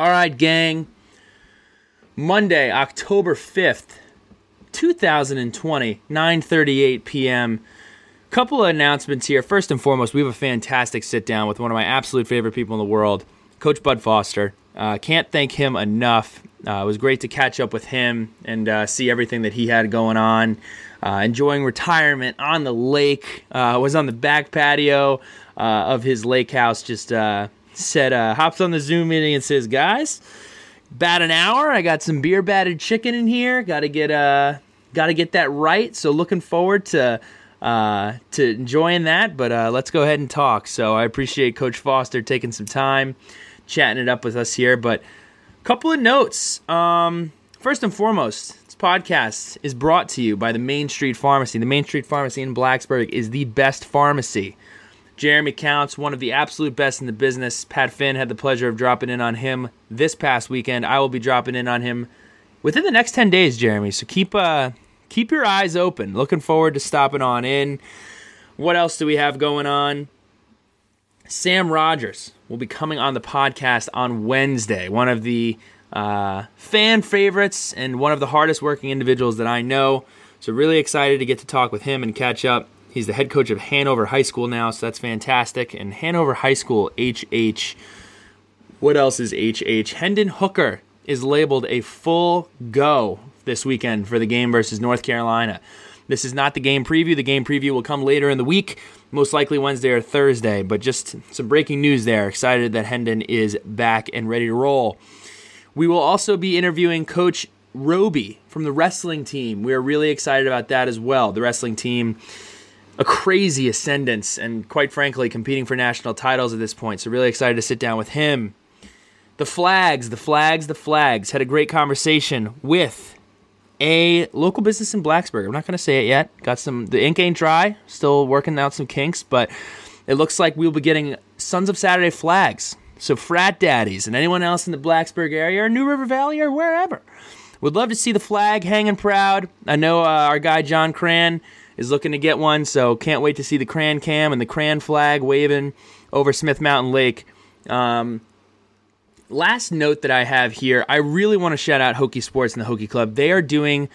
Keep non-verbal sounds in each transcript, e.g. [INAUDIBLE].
All right, gang. Monday, October 5th, 2020, 9:38 p.m. Couple of announcements here. First and foremost, we have a fantastic sit down with one of my absolute favorite people in the world, Coach Bud Foster. Uh, can't thank him enough. Uh, it was great to catch up with him and uh, see everything that he had going on. Uh, enjoying retirement on the lake. Uh, was on the back patio uh, of his lake house. Just said, hops on the Zoom meeting and says, "Guys, about an hour. I got some beer battered chicken in here. Got to get uh, got to get that right. So looking forward to uh, to enjoying that. But uh, let's go ahead and talk. So I appreciate Coach Foster taking some time, chatting it up with us here. But a couple of notes. Um, first and foremost, this podcast is brought to you by the Main Street Pharmacy. The Main Street Pharmacy in Blacksburg is the best pharmacy. Jeremy Counts, one of the absolute best in the business. Pat Finn had the pleasure of dropping in on him this past weekend. I will be dropping in on him within the next 10 days, Jeremy. So keep uh keep your eyes open. Looking forward to stopping on in. What else do we have going on? Sam Rogers will be coming on the podcast on Wednesday. One of the uh, fan favorites and one of the hardest working individuals that I know. So, really excited to get to talk with him and catch up. He's the head coach of Hanover High School now, so that's fantastic. And Hanover High School, HH. What else is HH? Hendon Hooker is labeled a full go this weekend for the game versus North Carolina. This is not the game preview. The game preview will come later in the week, most likely Wednesday or Thursday. But just some breaking news there. Excited that Hendon is back and ready to roll. We will also be interviewing Coach Robie from the wrestling team. We are really excited about that as well. The wrestling team, a crazy ascendance, and quite frankly, competing for national titles at this point. So, really excited to sit down with him. The flags, the flags, the flags. Had a great conversation with a local business in Blacksburg. I'm not going to say it yet. Got some, the ink ain't dry. Still working out some kinks, but it looks like we'll be getting Sons of Saturday flags. So, frat daddies and anyone else in the Blacksburg area or New River Valley or wherever would love to see the flag hanging proud. I know uh, our guy John Cran is looking to get one, so can't wait to see the Cran Cam and the Cran flag waving over Smith Mountain Lake. Um, last note that I have here, I really want to shout out Hokie Sports and the Hokie Club. They are doing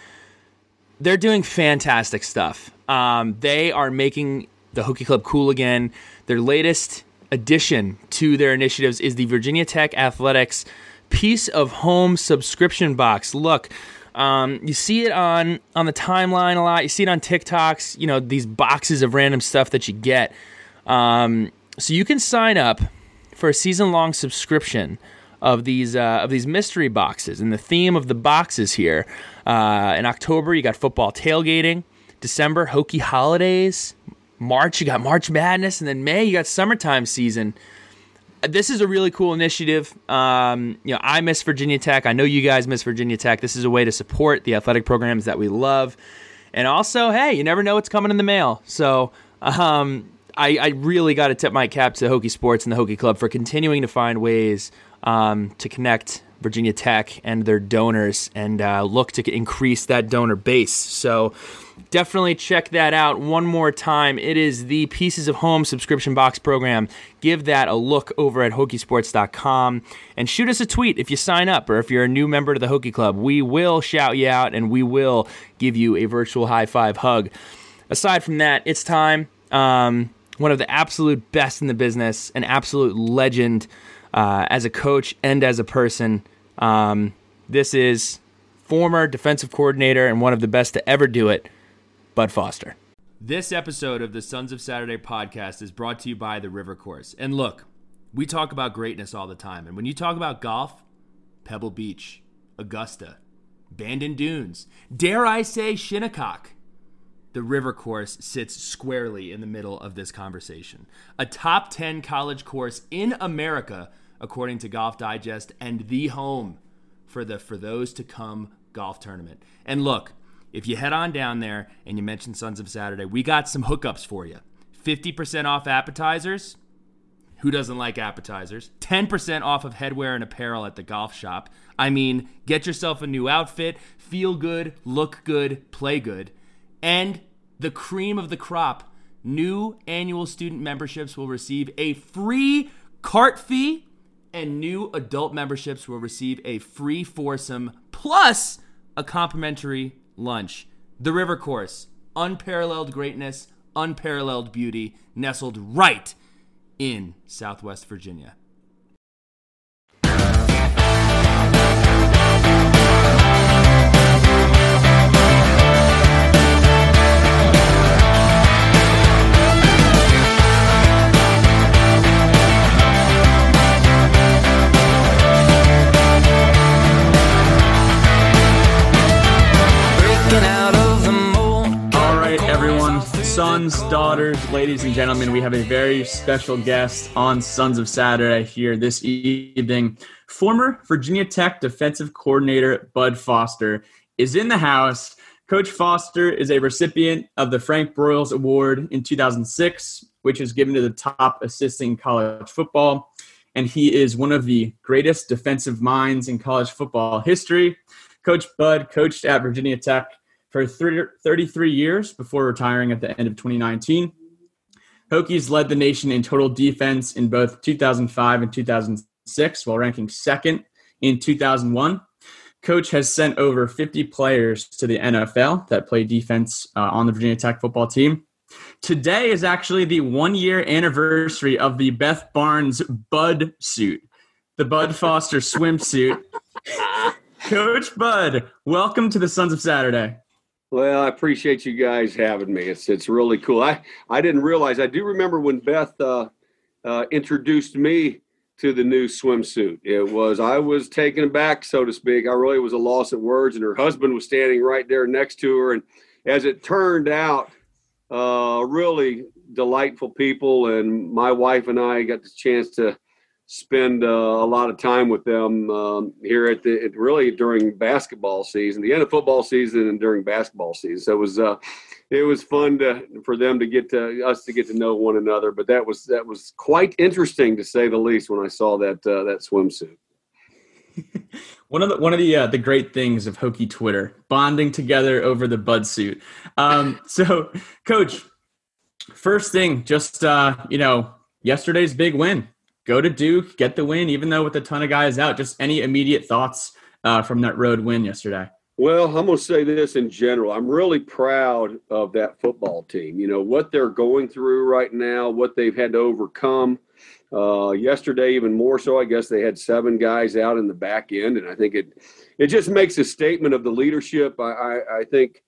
they're doing fantastic stuff. Um, they are making the Hokie Club cool again. Their latest addition to their initiatives is the Virginia Tech Athletics piece of home subscription box. Look, um, you see it on on the timeline a lot. You see it on TikToks. You know these boxes of random stuff that you get. Um, so you can sign up for a season long subscription of these uh, of these mystery boxes. And the theme of the boxes here uh, in October, you got football tailgating. December, Hokie holidays. March, you got March Madness, and then May, you got summertime season. This is a really cool initiative. Um, you know, I miss Virginia Tech. I know you guys miss Virginia Tech. This is a way to support the athletic programs that we love, and also, hey, you never know what's coming in the mail. So, um, I, I, really got to tip my cap to Hokie Sports and the Hokie Club for continuing to find ways um, to connect Virginia Tech and their donors and uh, look to increase that donor base. So definitely check that out one more time. It is the Pieces of Home subscription box program. Give that a look over at Hokiesports.com and shoot us a tweet if you sign up or if you're a new member to the Hokie Club. We will shout you out and we will give you a virtual high five hug. Aside from that, it's time. Um, one of the absolute best in the business, an absolute legend uh, as a coach and as a person. Um, this is former defensive coordinator and one of the best to ever do it, Bud Foster. This episode of the Sons of Saturday podcast is brought to you by the River Course. And look, we talk about greatness all the time. And when you talk about golf, Pebble Beach, Augusta, Bandon Dunes, dare I say Shinnecock, the River Course sits squarely in the middle of this conversation. A top 10 college course in America according to Golf Digest, and the home for the For Those to Come golf tournament. And look, if you head on down there and you mention Sons of Saturday, we got some hookups for you 50% off appetizers. Who doesn't like appetizers? 10% off of headwear and apparel at the golf shop. I mean, get yourself a new outfit, feel good, look good, play good. And the cream of the crop new annual student memberships will receive a free cart fee and new adult memberships will receive a free foursome plus a complimentary lunch. The River Course, unparalleled greatness, unparalleled beauty, nestled right in Southwest Virginia. Sons, daughters, ladies and gentlemen, we have a very special guest on Sons of Saturday here this evening. Former Virginia Tech defensive coordinator Bud Foster is in the house. Coach Foster is a recipient of the Frank Broyles Award in 2006, which is given to the top assistant in college football. And he is one of the greatest defensive minds in college football history. Coach Bud coached at Virginia Tech for 33 years before retiring at the end of 2019. Hokies led the nation in total defense in both 2005 and 2006 while ranking second in 2001. Coach has sent over 50 players to the NFL that play defense uh, on the Virginia Tech football team. Today is actually the one year anniversary of the Beth Barnes Bud suit, the Bud Foster swimsuit. [LAUGHS] Coach Bud, welcome to the Sons of Saturday. Well, I appreciate you guys having me. It's it's really cool. I I didn't realize. I do remember when Beth uh, uh, introduced me to the new swimsuit. It was I was taken aback, so to speak. I really was a loss of words, and her husband was standing right there next to her. And as it turned out, uh, really delightful people. And my wife and I got the chance to spend uh, a lot of time with them um, here at the at really during basketball season, the end of football season, and during basketball season. So it was uh, it was fun to for them to get to us to get to know one another. But that was that was quite interesting to say the least when I saw that uh, that swimsuit. [LAUGHS] one of the one of the uh, the great things of Hokie Twitter bonding together over the Bud suit. Um, [LAUGHS] so, Coach, first thing, just uh, you know, yesterday's big win go to Duke, get the win, even though with a ton of guys out. Just any immediate thoughts uh, from that road win yesterday? Well, I'm going to say this in general. I'm really proud of that football team. You know, what they're going through right now, what they've had to overcome. Uh, yesterday, even more so, I guess they had seven guys out in the back end. And I think it, it just makes a statement of the leadership. I, I, I think.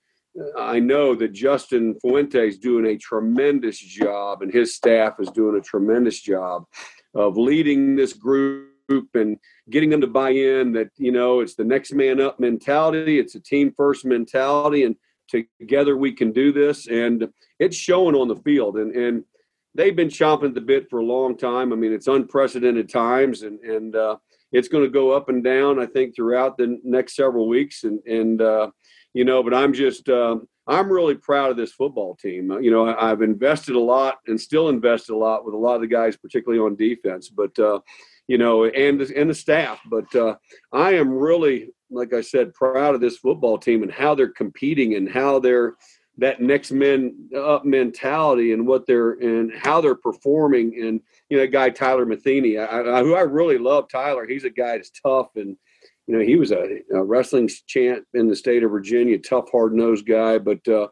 I know that Justin Fuente is doing a tremendous job, and his staff is doing a tremendous job of leading this group and getting them to buy in that you know it's the next man up mentality it's a team first mentality and together we can do this. And it's showing on the field. And and they've been chomping at the bit for a long time. I mean it's unprecedented times and and uh, it's going to go up and down i think throughout the next several weeks. And and uh, you know but i'm just uh, I'm really proud of this football team. Uh, you know, I've invested a lot and still invested a lot with a lot of the guys, particularly on defense. But uh, you know, and and the staff. But uh, I am really, like I said, proud of this football team and how they're competing and how they're that next men up mentality and what they're and how they're performing. And you know, that guy Tyler Matheny, I, I, who I really love. Tyler, he's a guy that's tough and you know, he was a, a wrestling champ in the state of Virginia, tough, hard nosed guy. But, uh,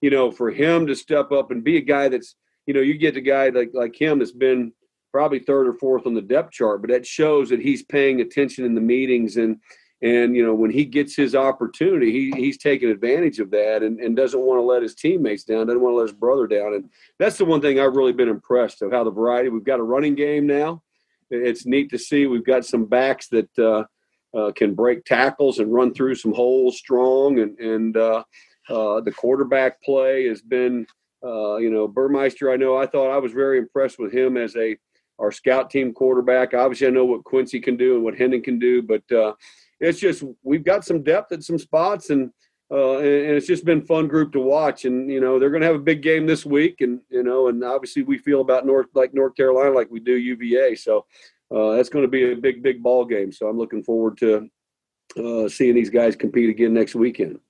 you know, for him to step up and be a guy that's, you know, you get a guy like, like him that's been probably third or fourth on the depth chart, but that shows that he's paying attention in the meetings and, and you know when he gets his opportunity he, he's taking advantage of that and, and doesn't want to let his teammates down doesn't want to let his brother down and that's the one thing i've really been impressed of how the variety we've got a running game now it's neat to see we've got some backs that uh, uh, can break tackles and run through some holes strong. And, and uh, uh, the quarterback play has been, uh, you know, Burmeister. I know I thought I was very impressed with him as a our scout team quarterback. Obviously, I know what Quincy can do and what Hendon can do, but uh, it's just we've got some depth at some spots and. Uh, and, and, it's just been fun group to watch. And you know they're going to have a big game this week, and you know, and obviously we feel about North like North Carolina like we do UVA. So uh, that's going to be a big, big ball game. So I'm looking forward to uh, seeing these guys compete again next weekend.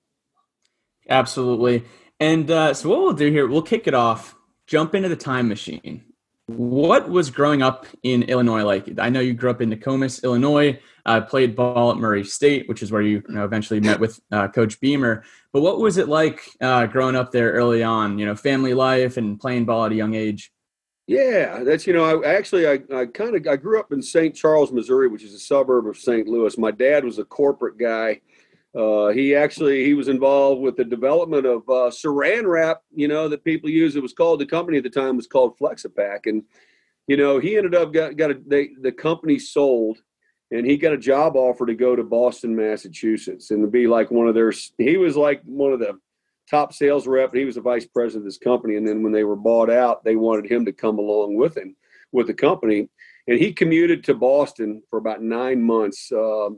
Absolutely. And uh, so what we'll do here, we'll kick it off. Jump into the time machine. What was growing up in Illinois like? I know you grew up in Nokomis, Illinois. Uh, played ball at Murray State, which is where you, you know, eventually met with uh, Coach Beamer. But what was it like uh, growing up there early on? You know, family life and playing ball at a young age. Yeah, that's you know, I actually I, I kind of I grew up in St. Charles, Missouri, which is a suburb of St. Louis. My dad was a corporate guy. Uh, he actually he was involved with the development of uh, Saran wrap, you know, that people use. It was called the company at the time was called Flexipack, and you know he ended up got got a, they, the company sold, and he got a job offer to go to Boston, Massachusetts, and to be like one of their. He was like one of the top sales rep. And he was the vice president of this company, and then when they were bought out, they wanted him to come along with him with the company, and he commuted to Boston for about nine months, uh,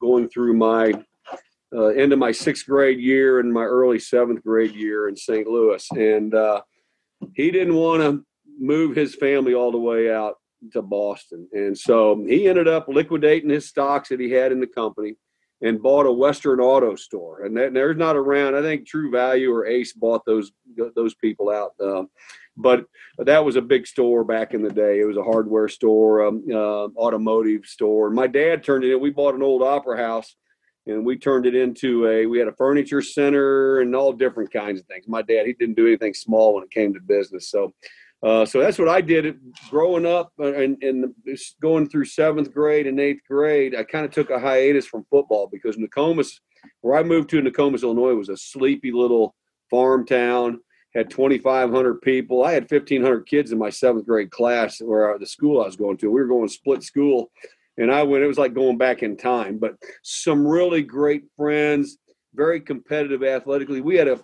going through my uh, end of my sixth grade year and my early seventh grade year in St. Louis. And uh, he didn't want to move his family all the way out to Boston. And so he ended up liquidating his stocks that he had in the company and bought a Western auto store. And, that, not around, I think True Value or Ace bought those those people out. Uh, but that was a big store back in the day. It was a hardware store, um, uh, automotive store. My dad turned it in. We bought an old opera house and we turned it into a we had a furniture center and all different kinds of things my dad he didn't do anything small when it came to business so uh, so that's what i did growing up uh, and, and going through seventh grade and eighth grade i kind of took a hiatus from football because nokomis where i moved to in nokomis illinois was a sleepy little farm town had 2500 people i had 1500 kids in my seventh grade class where the school i was going to we were going split school and I went. It was like going back in time. But some really great friends, very competitive athletically. We had a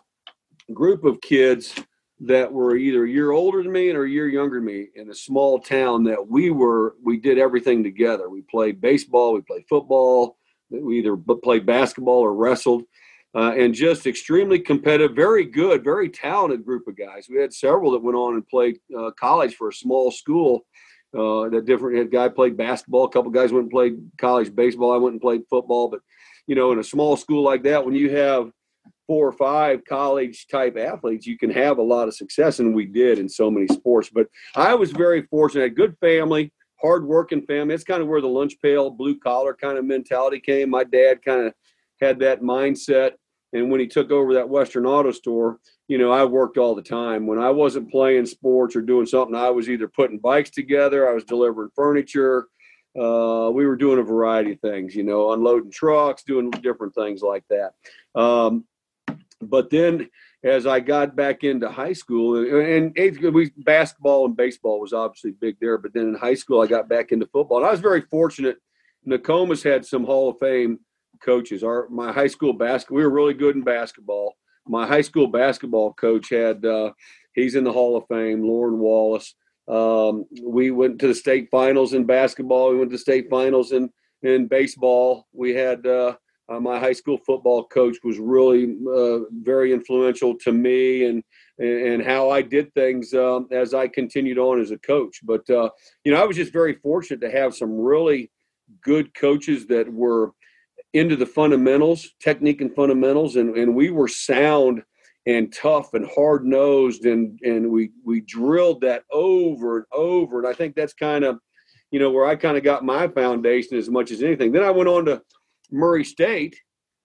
group of kids that were either a year older than me or a year younger than me in a small town that we were we did everything together we played baseball we played football we either played basketball or wrestled uh, and just extremely competitive very good very talented group of guys we had several that went on and played uh, college for a small school uh, that different guy played basketball. A couple guys went and played college baseball. I went and played football. But you know, in a small school like that, when you have four or five college type athletes, you can have a lot of success, and we did in so many sports. But I was very fortunate. Good family, hard working family. It's kind of where the lunch pail, blue collar kind of mentality came. My dad kind of had that mindset. And when he took over that Western Auto Store, you know, I worked all the time. When I wasn't playing sports or doing something, I was either putting bikes together, I was delivering furniture. Uh, we were doing a variety of things, you know, unloading trucks, doing different things like that. Um, but then as I got back into high school and eighth grade, we basketball and baseball was obviously big there. But then in high school, I got back into football, and I was very fortunate. Nokomis had some Hall of Fame coaches. Our my high school basketball, we were really good in basketball my high school basketball coach had uh, he's in the Hall of Fame, Lauren Wallace. Um, we went to the state finals in basketball. We went to state finals in in baseball. We had uh, uh, my high school football coach was really uh, very influential to me and and how I did things um, as I continued on as a coach. But uh, you know, I was just very fortunate to have some really good coaches that were into the fundamentals, technique and fundamentals, and, and we were sound and tough and hard nosed and and we we drilled that over and over. And I think that's kind of you know where I kind of got my foundation as much as anything. Then I went on to Murray State.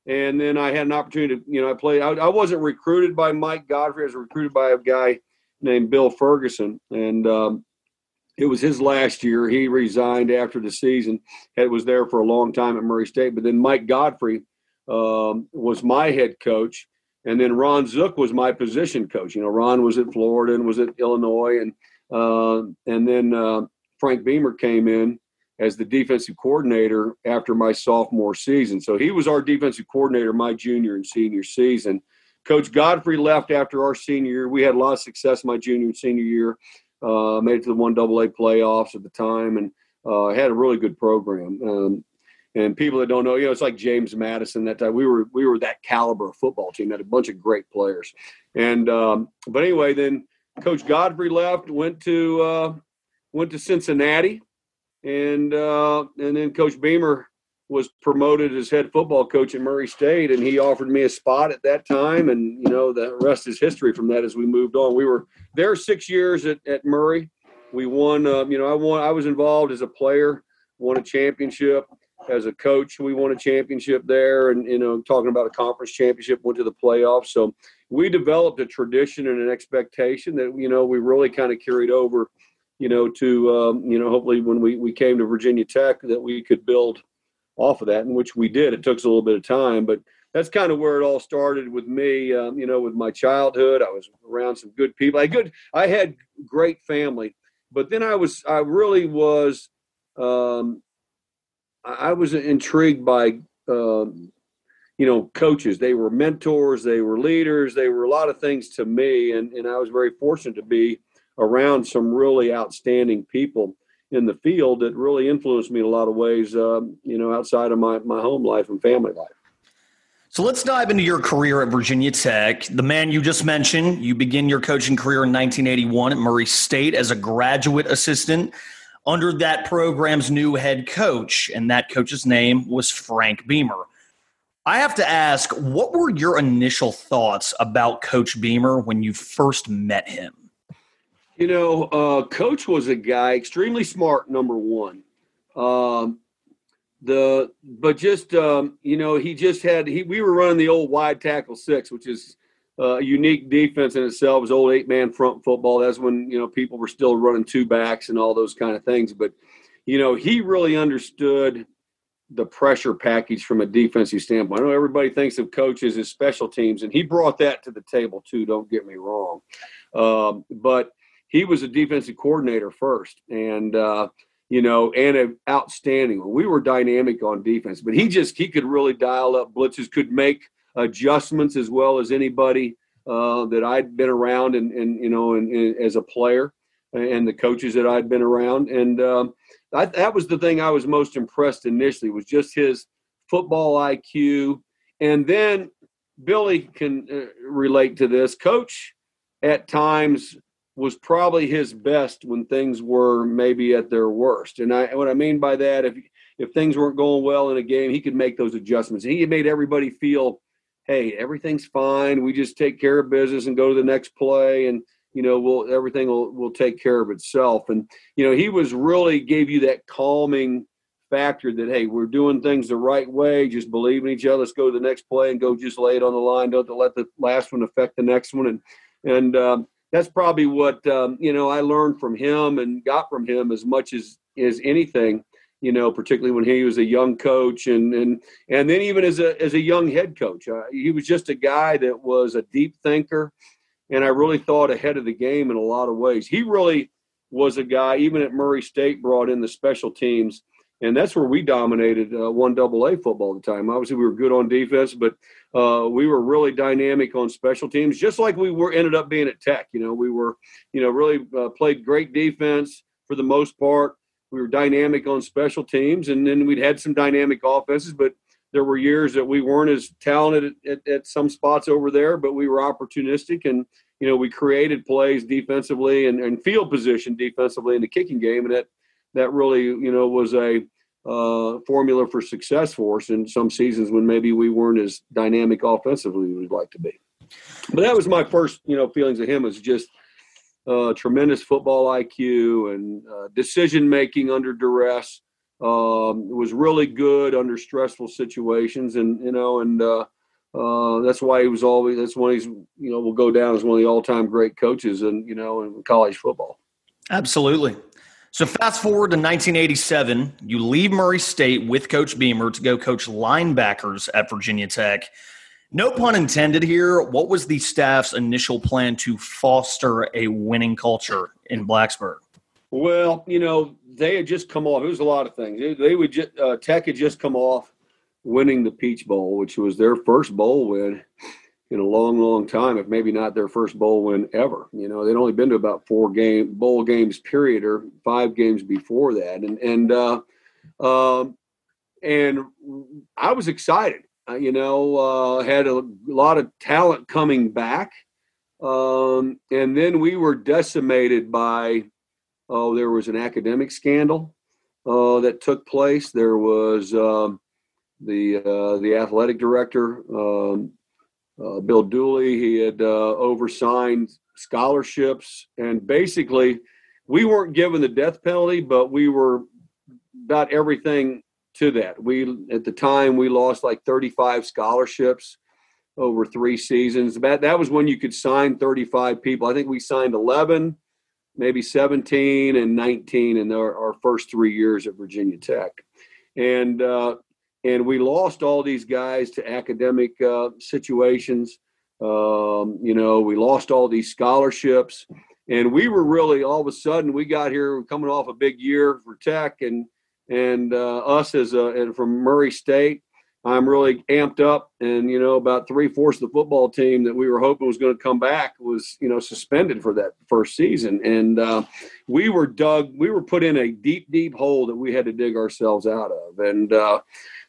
And then I had an opportunity to, you know, I played. I, I wasn't recruited by Mike Godfrey. I was recruited by a guy named Bill Ferguson, and um, it was his last year. He resigned after the season. It was there for a long time at Murray State. But then Mike Godfrey um, was my head coach, and then Ron Zook was my position coach. You know, Ron was at Florida and was at Illinois, and uh, and then uh, Frank Beamer came in as the defensive coordinator after my sophomore season. So he was our defensive coordinator my junior and senior season. Coach Godfrey left after our senior year. We had a lot of success my junior and senior year. Uh, made it to the one double A playoffs at the time, and uh, had a really good program. Um, and people that don't know, you know, it's like James Madison. That time we were we were that caliber of football team. Had a bunch of great players. And um, but anyway, then Coach Godfrey left, went to uh, went to Cincinnati, and uh, and then Coach Beamer was promoted as head football coach at Murray State, and he offered me a spot at that time. And you know, the rest is history from that as we moved on. We were there six years at, at Murray, we won. Uh, you know, I won. I was involved as a player, won a championship. As a coach, we won a championship there, and you know, talking about a conference championship, went to the playoffs. So we developed a tradition and an expectation that you know we really kind of carried over. You know, to um, you know, hopefully when we we came to Virginia Tech, that we could build off of that, in which we did. It took us a little bit of time, but that's kind of where it all started with me. Um, you know, with my childhood, I was around some good people. I good, I had great family, but then I was, I really was, um, I was intrigued by, um, you know, coaches. They were mentors, they were leaders, they were a lot of things to me, and and I was very fortunate to be around some really outstanding people in the field that really influenced me in a lot of ways. Um, you know, outside of my my home life and family life. So let's dive into your career at Virginia Tech. The man you just mentioned, you begin your coaching career in 1981 at Murray State as a graduate assistant under that program's new head coach, and that coach's name was Frank Beamer. I have to ask, what were your initial thoughts about Coach Beamer when you first met him? You know, uh, Coach was a guy extremely smart. Number one, um, the but just um, you know he just had he we were running the old wide tackle six, which is uh, a unique defense in itself. It was old eight man front football. That's when you know people were still running two backs and all those kind of things. But you know he really understood the pressure package from a defensive standpoint. I know everybody thinks of coaches as special teams, and he brought that to the table too. Don't get me wrong, um, but he was a defensive coordinator first, and uh, you know, and an outstanding one. We were dynamic on defense, but he just he could really dial up blitzes, could make adjustments as well as anybody uh, that I'd been around, and and you know, and, and, as a player, and the coaches that I'd been around, and um, I, that was the thing I was most impressed initially was just his football IQ, and then Billy can uh, relate to this. Coach at times was probably his best when things were maybe at their worst. And I what I mean by that, if if things weren't going well in a game, he could make those adjustments. He made everybody feel, hey, everything's fine. We just take care of business and go to the next play, and you know, we'll everything will will take care of itself. And you know, he was really gave you that calming factor that hey, we're doing things the right way. Just believe in each other. Let's go to the next play and go just lay it on the line. Don't let the last one affect the next one. And and um, that's probably what um, you know I learned from him and got from him as much as as anything. You know, particularly when he was a young coach, and and and then even as a as a young head coach, uh, he was just a guy that was a deep thinker, and I really thought ahead of the game in a lot of ways. He really was a guy, even at Murray State, brought in the special teams and that's where we dominated uh, one double A football at the time. Obviously, we were good on defense, but uh, we were really dynamic on special teams, just like we were ended up being at Tech. You know, we were, you know, really uh, played great defense for the most part. We were dynamic on special teams, and then we'd had some dynamic offenses, but there were years that we weren't as talented at, at, at some spots over there, but we were opportunistic and you know we created plays defensively and, and field position defensively in the kicking game, and that that really, you know, was a uh, formula for success for us in some seasons when maybe we weren't as dynamic offensively as we'd like to be. But that was my first, you know, feelings of him was just uh, tremendous football IQ and uh, decision making under duress. Um, was really good under stressful situations, and you know, and uh, uh, that's why he was always. That's why he's you know will go down as one of the all time great coaches, and you know, in college football. Absolutely. So fast forward to 1987, you leave Murray State with Coach Beamer to go coach linebackers at Virginia Tech. No pun intended here. What was the staff's initial plan to foster a winning culture in Blacksburg? Well, you know, they had just come off. It was a lot of things. They, would just uh, Tech had just come off winning the Peach Bowl, which was their first bowl win in a long, long time, if maybe not their first bowl win ever. You know, they'd only been to about four game bowl games period or five games before that, and and uh, um, and I was excited. Uh, you know, uh, had a lot of talent coming back, um, and then we were decimated by oh, there was an academic scandal uh, that took place. There was um, the uh, the athletic director um, uh, Bill Dooley. He had uh, oversigned scholarships, and basically, we weren't given the death penalty, but we were about everything to that. We at the time we lost like 35 scholarships over three seasons. That that was when you could sign 35 people. I think we signed 11, maybe 17 and 19 in our, our first three years at Virginia Tech, and uh, and we lost all these guys to academic uh, situations. Um, you know, we lost all these scholarships, and we were really all of a sudden we got here coming off a big year for Tech and and uh, us as a and from Murray State. I'm really amped up, and you know, about three fourths of the football team that we were hoping was going to come back was, you know, suspended for that first season, and uh, we were dug, we were put in a deep, deep hole that we had to dig ourselves out of, and uh,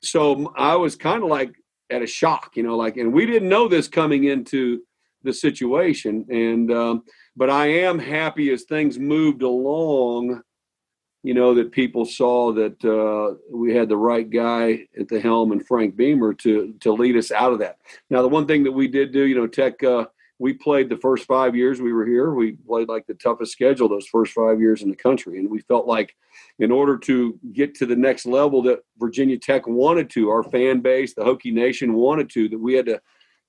so I was kind of like at a shock, you know, like, and we didn't know this coming into the situation, and um, but I am happy as things moved along you know that people saw that uh, we had the right guy at the helm and Frank Beamer to to lead us out of that. Now, the one thing that we did do, you know, Tech, uh, we played the first five years we were here. We played like the toughest schedule those first five years in the country, and we felt like in order to get to the next level that Virginia Tech wanted to, our fan base, the Hokie Nation wanted to, that we had to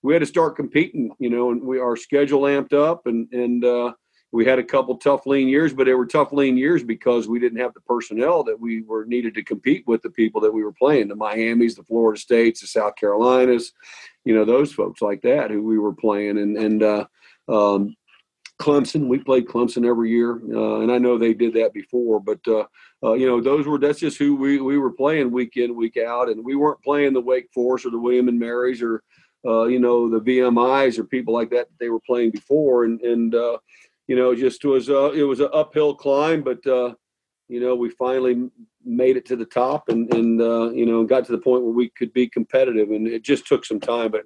we had to start competing. You know, and we our schedule amped up, and and uh, we had a couple tough lean years, but they were tough lean years because we didn't have the personnel that we were needed to compete with the people that we were playing, the Miami's, the Florida States, the South Carolinas, you know, those folks like that who we were playing. And, and, uh, um, Clemson, we played Clemson every year, uh, and I know they did that before, but uh, uh, you know those were that's just who we, we were playing week in week out, and we weren't playing the Wake Forest or the William and Marys or uh, you know the VMIs or people like that, that they were playing before, and and uh, you know, just was uh, it was an uphill climb, but uh, you know, we finally made it to the top, and and uh, you know, got to the point where we could be competitive, and it just took some time, but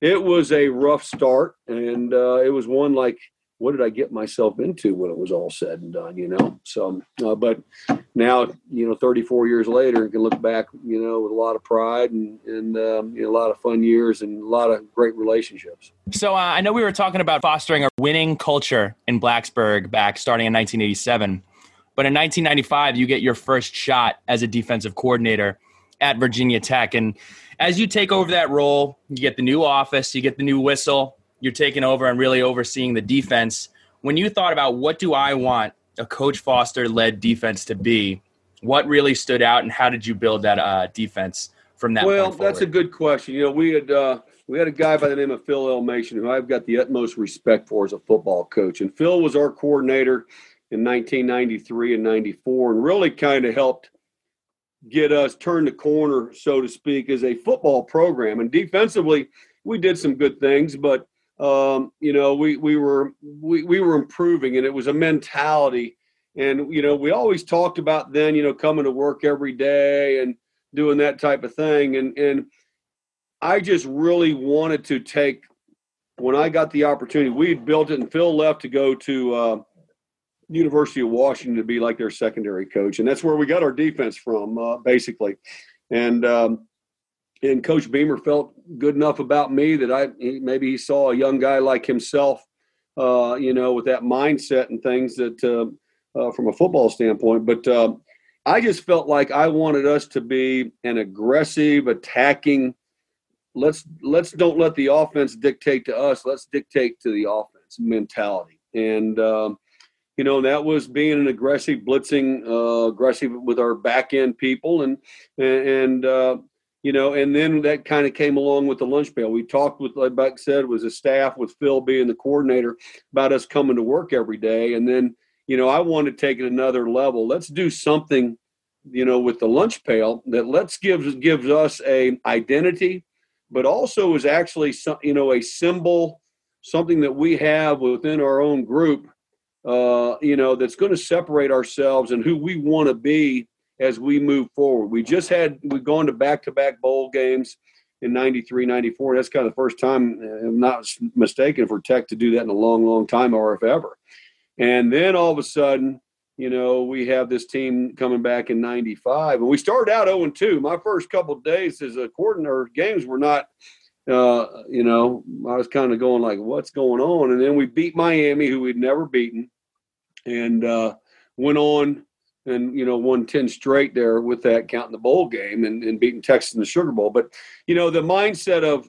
it was a rough start, and uh, it was one like what did I get myself into when it was all said and done, you know? So, uh, but now, you know, 34 years later, you can look back, you know, with a lot of pride and, and um, you know, a lot of fun years and a lot of great relationships. So uh, I know we were talking about fostering a winning culture in Blacksburg back starting in 1987. But in 1995, you get your first shot as a defensive coordinator at Virginia Tech. And as you take over that role, you get the new office, you get the new whistle, you're taking over and really overseeing the defense. When you thought about what do I want a Coach Foster led defense to be, what really stood out, and how did you build that uh, defense from that? Well, that's a good question. You know, we had uh, we had a guy by the name of Phil Elmassian who I've got the utmost respect for as a football coach, and Phil was our coordinator in 1993 and 94, and really kind of helped get us turn the corner, so to speak, as a football program. And defensively, we did some good things, but um, you know, we we were we, we were improving, and it was a mentality. And you know, we always talked about then, you know, coming to work every day and doing that type of thing. And and I just really wanted to take when I got the opportunity. We had built it, and Phil left to go to uh, University of Washington to be like their secondary coach, and that's where we got our defense from, uh, basically. And um, and Coach Beamer felt good enough about me that I he, maybe he saw a young guy like himself, uh, you know, with that mindset and things that uh, uh, from a football standpoint. But uh, I just felt like I wanted us to be an aggressive, attacking. Let's let's don't let the offense dictate to us. Let's dictate to the offense mentality. And um, you know that was being an aggressive, blitzing, uh, aggressive with our back end people, and and uh, you know, and then that kind of came along with the lunch pail. We talked with, like Buck said, was a staff with Phil being the coordinator about us coming to work every day. And then, you know, I wanted to take it another level. Let's do something, you know, with the lunch pail that let's give gives us a identity, but also is actually some, you know, a symbol, something that we have within our own group, uh, you know, that's going to separate ourselves and who we want to be as we move forward. We just had we've gone to back to back bowl games in 93, 94. That's kind of the first time, I'm not mistaken, for Tech to do that in a long, long time or if ever. And then all of a sudden, you know, we have this team coming back in 95. And we started out 0 2. My first couple days as a coordinator, games were not, uh, you know, I was kind of going like, what's going on? And then we beat Miami, who we'd never beaten. And, uh, went on and you know won 10 straight there with that counting the bowl game and, and beating texas in the sugar bowl. But you know the mindset of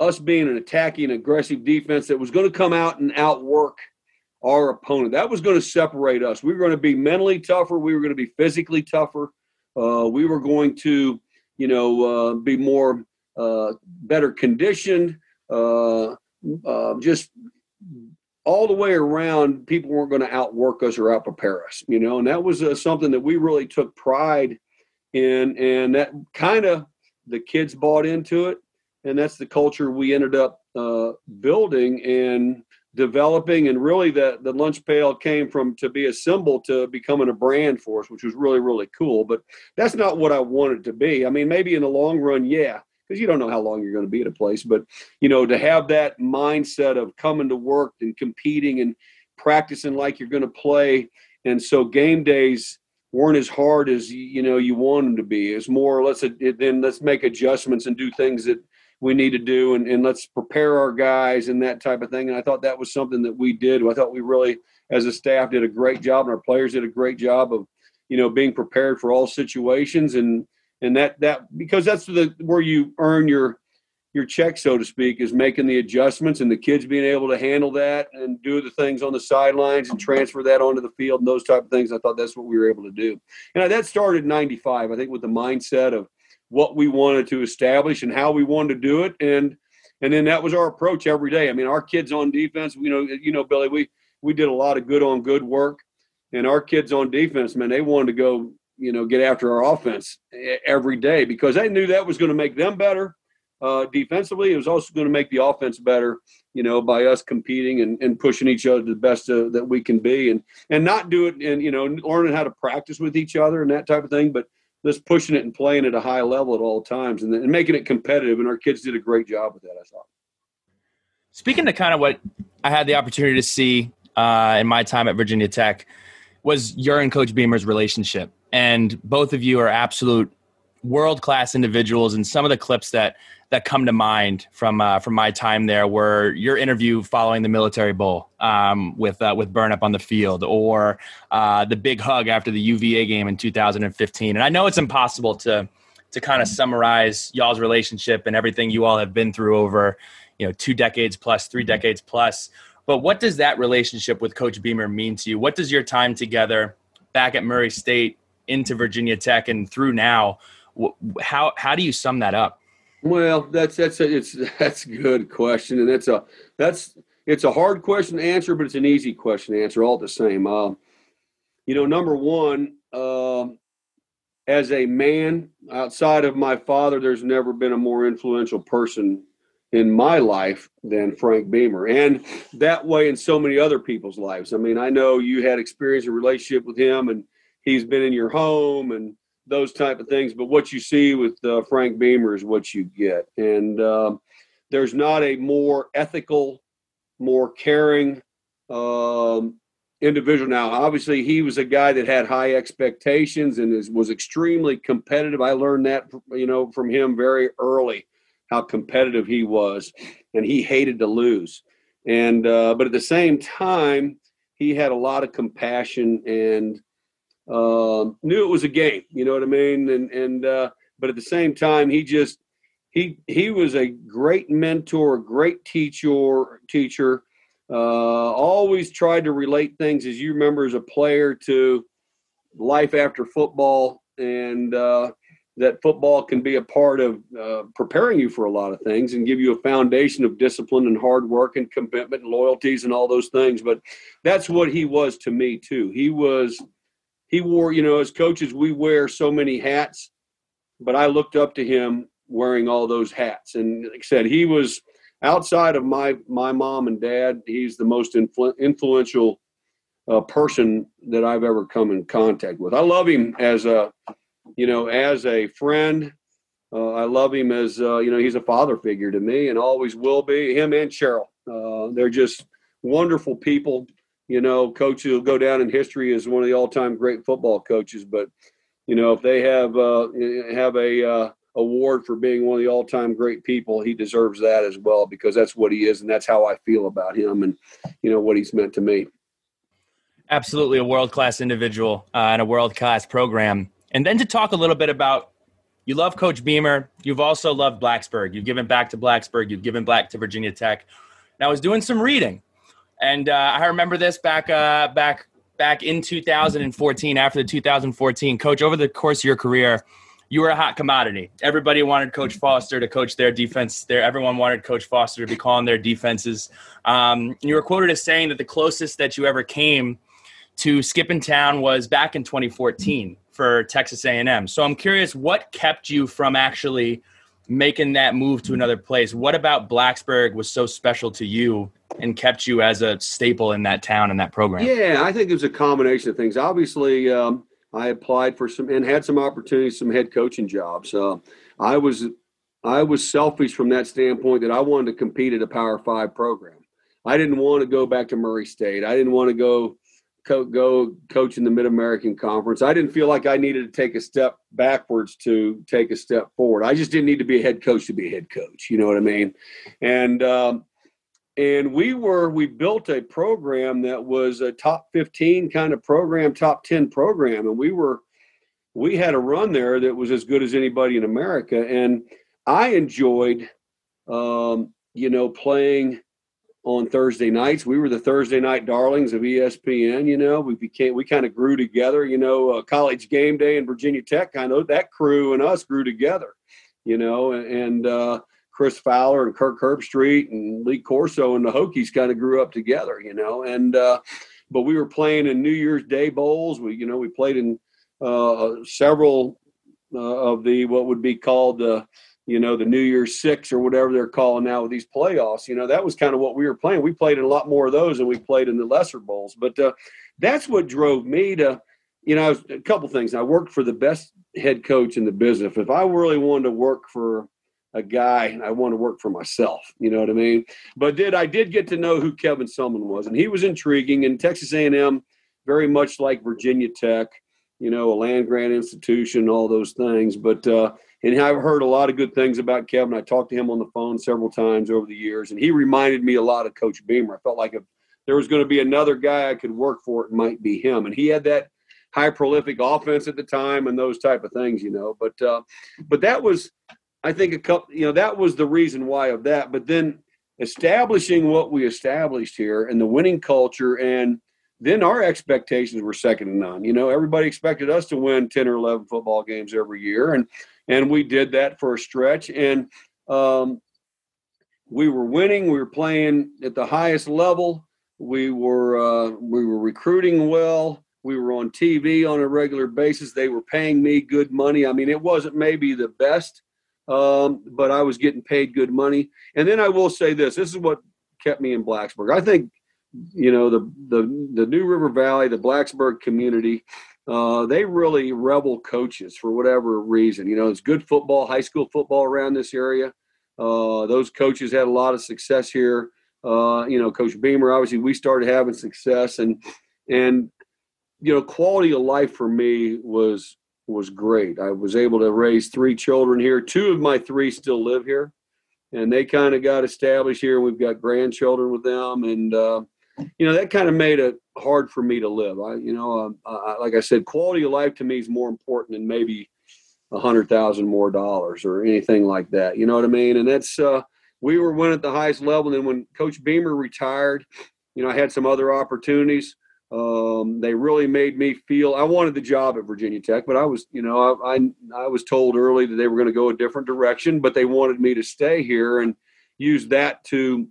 us being an attacking aggressive defense that was going to come out and outwork our opponent that was going to separate us. We were going to be mentally tougher. We were going to be physically tougher. Uh, we were going to you know uh, be more uh, better conditioned uh, uh, just all the way around, people weren't going to outwork us or outprepare us, you know, and that was uh, something that we really took pride in, and that kind of the kids bought into it, and that's the culture we ended up uh, building and developing, and really the the lunch pail came from to be a symbol to becoming a brand for us, which was really really cool. But that's not what I wanted to be. I mean, maybe in the long run, yeah, because you don't know how long you're going to be at a place. But you know, to have that mindset of coming to work and competing and practicing like you're going to play, and so game days weren't as hard as you know you want them to be. It's more let's then let's make adjustments and do things that we need to do, and, and let's prepare our guys and that type of thing. And I thought that was something that we did. I thought we really, as a staff, did a great job, and our players did a great job of you know being prepared for all situations and and that that because that's the where you earn your your check, so to speak, is making the adjustments and the kids being able to handle that and do the things on the sidelines and transfer that onto the field and those type of things. I thought that's what we were able to do. And that started in 95, I think, with the mindset of what we wanted to establish and how we wanted to do it. And and then that was our approach every day. I mean, our kids on defense, you know, you know, Billy, we we did a lot of good on good work. And our kids on defense, man, they wanted to go you know, get after our offense every day because they knew that was going to make them better uh, defensively. It was also going to make the offense better, you know, by us competing and, and pushing each other to the best uh, that we can be and, and not do it and, you know, learning how to practice with each other and that type of thing, but just pushing it and playing at a high level at all times and, and making it competitive. And our kids did a great job with that, I thought. Speaking to kind of what I had the opportunity to see uh, in my time at Virginia Tech was your and Coach Beamer's relationship and both of you are absolute world class individuals. And some of the clips that that come to mind from uh, from my time there were your interview following the Military Bowl um, with uh, with Burn Up on the field, or uh, the big hug after the UVA game in 2015. And I know it's impossible to to kind of summarize y'all's relationship and everything you all have been through over you know two decades plus, three decades plus. But what does that relationship with Coach Beamer mean to you? What does your time together back at Murray State into Virginia Tech and through now. How how do you sum that up? Well, that's that's a, it's [LAUGHS] that's a good question, and that's a that's it's a hard question to answer, but it's an easy question to answer all the same. Uh, you know, number one, uh, as a man outside of my father, there's never been a more influential person in my life than Frank Beamer, and that way in so many other people's lives. I mean, I know you had experience and relationship with him, and he's been in your home and those type of things. But what you see with uh, Frank Beamer is what you get, and um, there's not a more ethical, more caring um, individual. Now, obviously, he was a guy that had high expectations and is, was extremely competitive. I learned that you know from him very early how competitive he was, and he hated to lose. And uh, but at the same time, he had a lot of compassion and uh, knew it was a game. You know what I mean? And and uh, but at the same time, he just he he was a great mentor, great teacher. Teacher uh, always tried to relate things, as you remember, as a player to life after football, and uh, that football can be a part of uh, preparing you for a lot of things and give you a foundation of discipline and hard work and commitment and loyalties and all those things. But that's what he was to me too. He was he wore, you know, as coaches, we wear so many hats, but I looked up to him wearing all those hats. And like I said, he was outside of my my mom and dad. He's the most influ- influential uh, person that I've ever come in contact with. I love him as a, you know, as a friend. Uh, I love him as uh, you know he's a father figure to me and always will be. Him and Cheryl, uh, they're just wonderful people you know, coach will go down in history as one of the all-time great football coaches. But you know, if they have uh, have a uh, award for being one of the all-time great people, he deserves that as well because that's what he is, and that's how I feel about him, and you know what he's meant to me. Absolutely, a world class individual uh, and a world class program. And then to talk a little bit about you love Coach Beamer. You've also loved Blacksburg. You've given back to Blacksburg. You've given back to Virginia Tech. Now, I was doing some reading, and uh, I remember this back uh, back back in 2014 after the 2014 coach over the course of your career you were a hot commodity. Everybody wanted coach foster to coach their defense there everyone wanted coach foster to be calling their defenses. Um, you were quoted as saying that the closest that you ever came to skipping town was back in 2014 for texas a&m so i'm curious what kept you from actually making that move to another place? What about blacksburg was so special to you and kept you as a staple in that town and that program? Yeah, I think it was a combination of things. Obviously, um, I applied for some and had some opportunities, some head coaching jobs. Uh, I was I was selfish from that standpoint that I wanted to compete at a Power Five program. I didn't want to go back to Murray State. I didn't want to go co- go coach in the Mid American Conference. I didn't feel like I needed to take a step backwards to take a step forward. I just didn't need to be a head coach to be a head coach. You know what I mean? And um, and we were we built a program that was a top 15 kind of program top 10 program. And we were we had a run there that was as good as anybody in america. And i enjoyed um, you know playing on thursday nights. We were the thursday night darlings of espn you know. We became we kind of grew together you know uh, college game day and virginia tech kind of that crew and us grew together you know. And uh, Chris Fowler and Kirk Herbstreit and Lee Corso and the Hokies kind of grew up together, you know. And uh, but we were playing in New Year's Day bowls. We, you know, we played in uh, several uh, of the what would be called the, you know, the New Year's Six or whatever they're calling now with these playoffs. You know, that was kind of what we were playing. We played in a lot more of those than we played in the lesser bowls. But uh, that's what drove me to, you know, a couple things. I worked for the best head coach in the business. If I really wanted to work for a guy I want to work for myself. You know what I mean? But did I did get to know who Kevin Sumlin was, and he was intriguing. And Texas A&M, very much like Virginia Tech, you know, a land grant institution, all those things. But uh, and I've heard a lot of good things about Kevin. I talked to him on the phone several times over the years, and he reminded me a lot of Coach Beamer. I felt like if there was going to be another guy I could work for, it might be him. And he had that high prolific offense at the time and those type of things, you know. But uh, but that was I think a couple, you know, that was the reason why of that. But then establishing what we established here and the winning culture, and then our expectations were second to none. You know, everybody expected us to win ten or eleven football games every year, and and we did that for a stretch. And um, we were winning. We were playing at the highest level. We were uh, we were recruiting well. We were on TV on a regular basis. They were paying me good money. I mean, it wasn't maybe the best um, but I was getting paid good money. And then I will say this: this is what kept me in Blacksburg. I think you know the the the New River Valley, the Blacksburg community. Uh, they really rebel coaches for whatever reason. You know, it's good football, high school football around this area. Uh, those coaches had a lot of success here. Uh, you know, Coach Beamer, obviously, we started having success, and and you know, quality of life for me was was great. I was able to raise three children here. Two of my three still live here, and they kind of got established here. We've got grandchildren with them, and uh, you know that kind of made it hard for me to live. I, you know, uh, I, like I said, quality of life to me is more important than maybe a hundred thousand more dollars or anything like that. You know what I mean? And that's uh, we were winning at the highest level. And then when Coach Beamer retired, you know, I had some other opportunities. Um, they really made me feel I wanted the job at Virginia Tech, but I was, you know, I, I, I was told early that they were going to go a different direction, but they wanted me to stay here and use that to,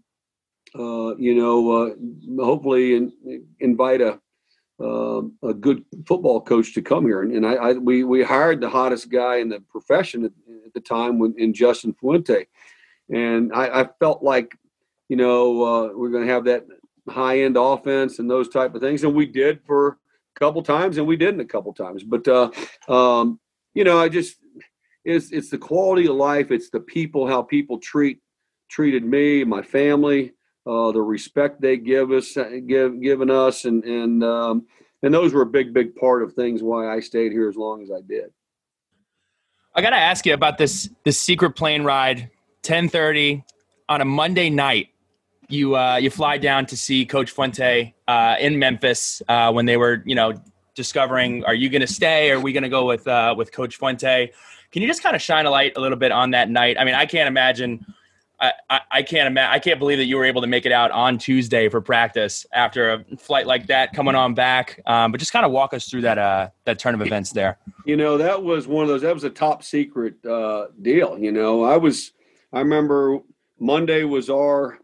uh, you know, uh, hopefully in, invite a, uh, a good football coach to come here. And, and I, I, we, we hired the hottest guy in the profession at, at the time when, in Justin Fuente. And I, I felt like, you know, uh, we're going to have that high end offense and those type of things. And we did for a couple times, and we didn't a couple times. But uh, um, you know, I just it's it's the quality of life. It's the people, how people treat treated me, my family, uh, the respect they give us, give given us, and and um, and those were a big big part of things why I stayed here as long as I did. I got to ask you about this this secret plane ride, ten thirty on a Monday night you uh, you fly down to see Coach Fuente uh, in Memphis uh, when they were you know discovering are you going to stay? Are we going to go with uh, with Coach Fuente? Can you just kind of shine a light a little bit on that night? I mean, I can't imagine. I, I, I can't imagine. I can't believe that you were able to make it out on Tuesday for practice after a flight like that coming on back. Um, but just kind of walk us through that uh, that turn of events there. You know, that was one of those. That was a top secret uh, deal. You know, I was. I remember Monday was our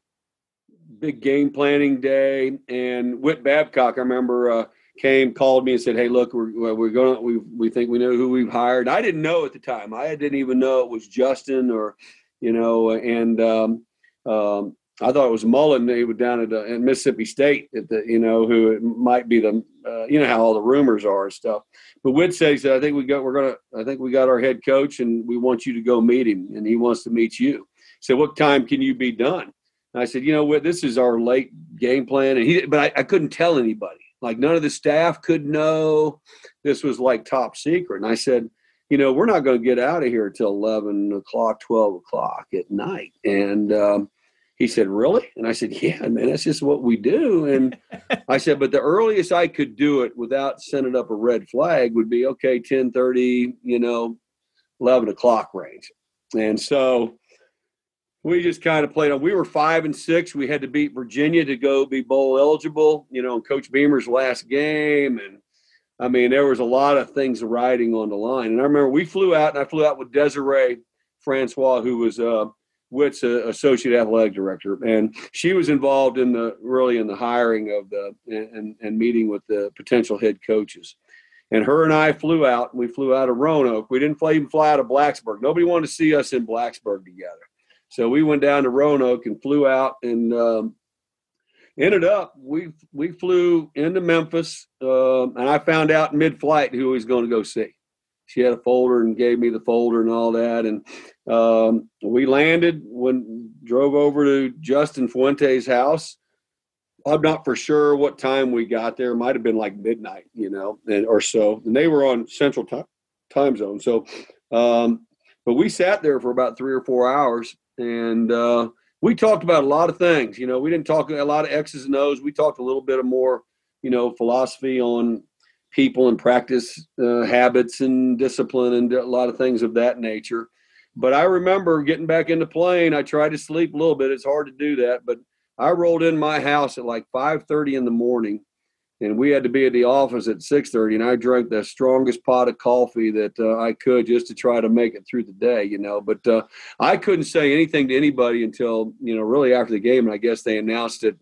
big game planning day, and Whit Babcock. I remember uh, came, called me, and said, "Hey, look, we're we're going. We we think we know who we've hired." I didn't know at the time. I didn't even know it was Justin or, you know, and um, um, I thought it was Mullen. He was down at, uh, at Mississippi State, at the you know who might be the uh, you know how all the rumors are and stuff. But Whit said, "I think we got we're gonna. I think we got our head coach, and we want you to go meet him, and he wants to meet you." said, "What time can you be done?" And I said, "You know what? This is our late game plan." And he, but I, I couldn't tell anybody. Like none of the staff could know. This was like top secret. And I said, "You know, we're not going to get out of here till eleven o'clock, twelve o'clock at night." And um, he said, "Really?" And I said, "Yeah, man, that's just what we do." And [LAUGHS] I said, "But the earliest I could do it without sending up a red flag would be okay, ten thirty, you know, eleven o'clock range." And so we just kind of played on. We were five and six. We had to beat Virginia to go be bowl eligible. You know, Coach Beamer's last game, and I mean, there was a lot of things riding on the line. And I remember we flew out, and I flew out with Desiree Francois, who was uh, Whit's uh, associate athletic director, and she was involved in the really in the hiring of the and and meeting with the potential head coaches. And her and I flew out. And we flew out of Roanoke. We didn't fly, even fly out of Blacksburg. Nobody wanted to see us in Blacksburg together. So we went down to Roanoke and flew out and um, ended up we we flew into Memphis um, and I found out mid-flight who he was going to go see. She had a folder and gave me the folder and all that, and um, we landed when drove over to Justin Fuente's house. I'm not for sure what time we got there. Might have been like midnight, you know, and or so. And they were on Central time time zone, so. Um, but we sat there for about three or four hours and uh, we talked about a lot of things. You know, we didn't talk a lot of X's and O's. We talked a little bit of more, you know, philosophy on people and practice uh, habits and discipline and a lot of things of that nature. But I remember getting back into plane. I tried to sleep a little bit. It's hard to do that, but I rolled in my house at like 5:30 in the morning and we had to be at the office at 6.30 and i drank the strongest pot of coffee that uh, i could just to try to make it through the day you know but uh, i couldn't say anything to anybody until you know really after the game and i guess they announced it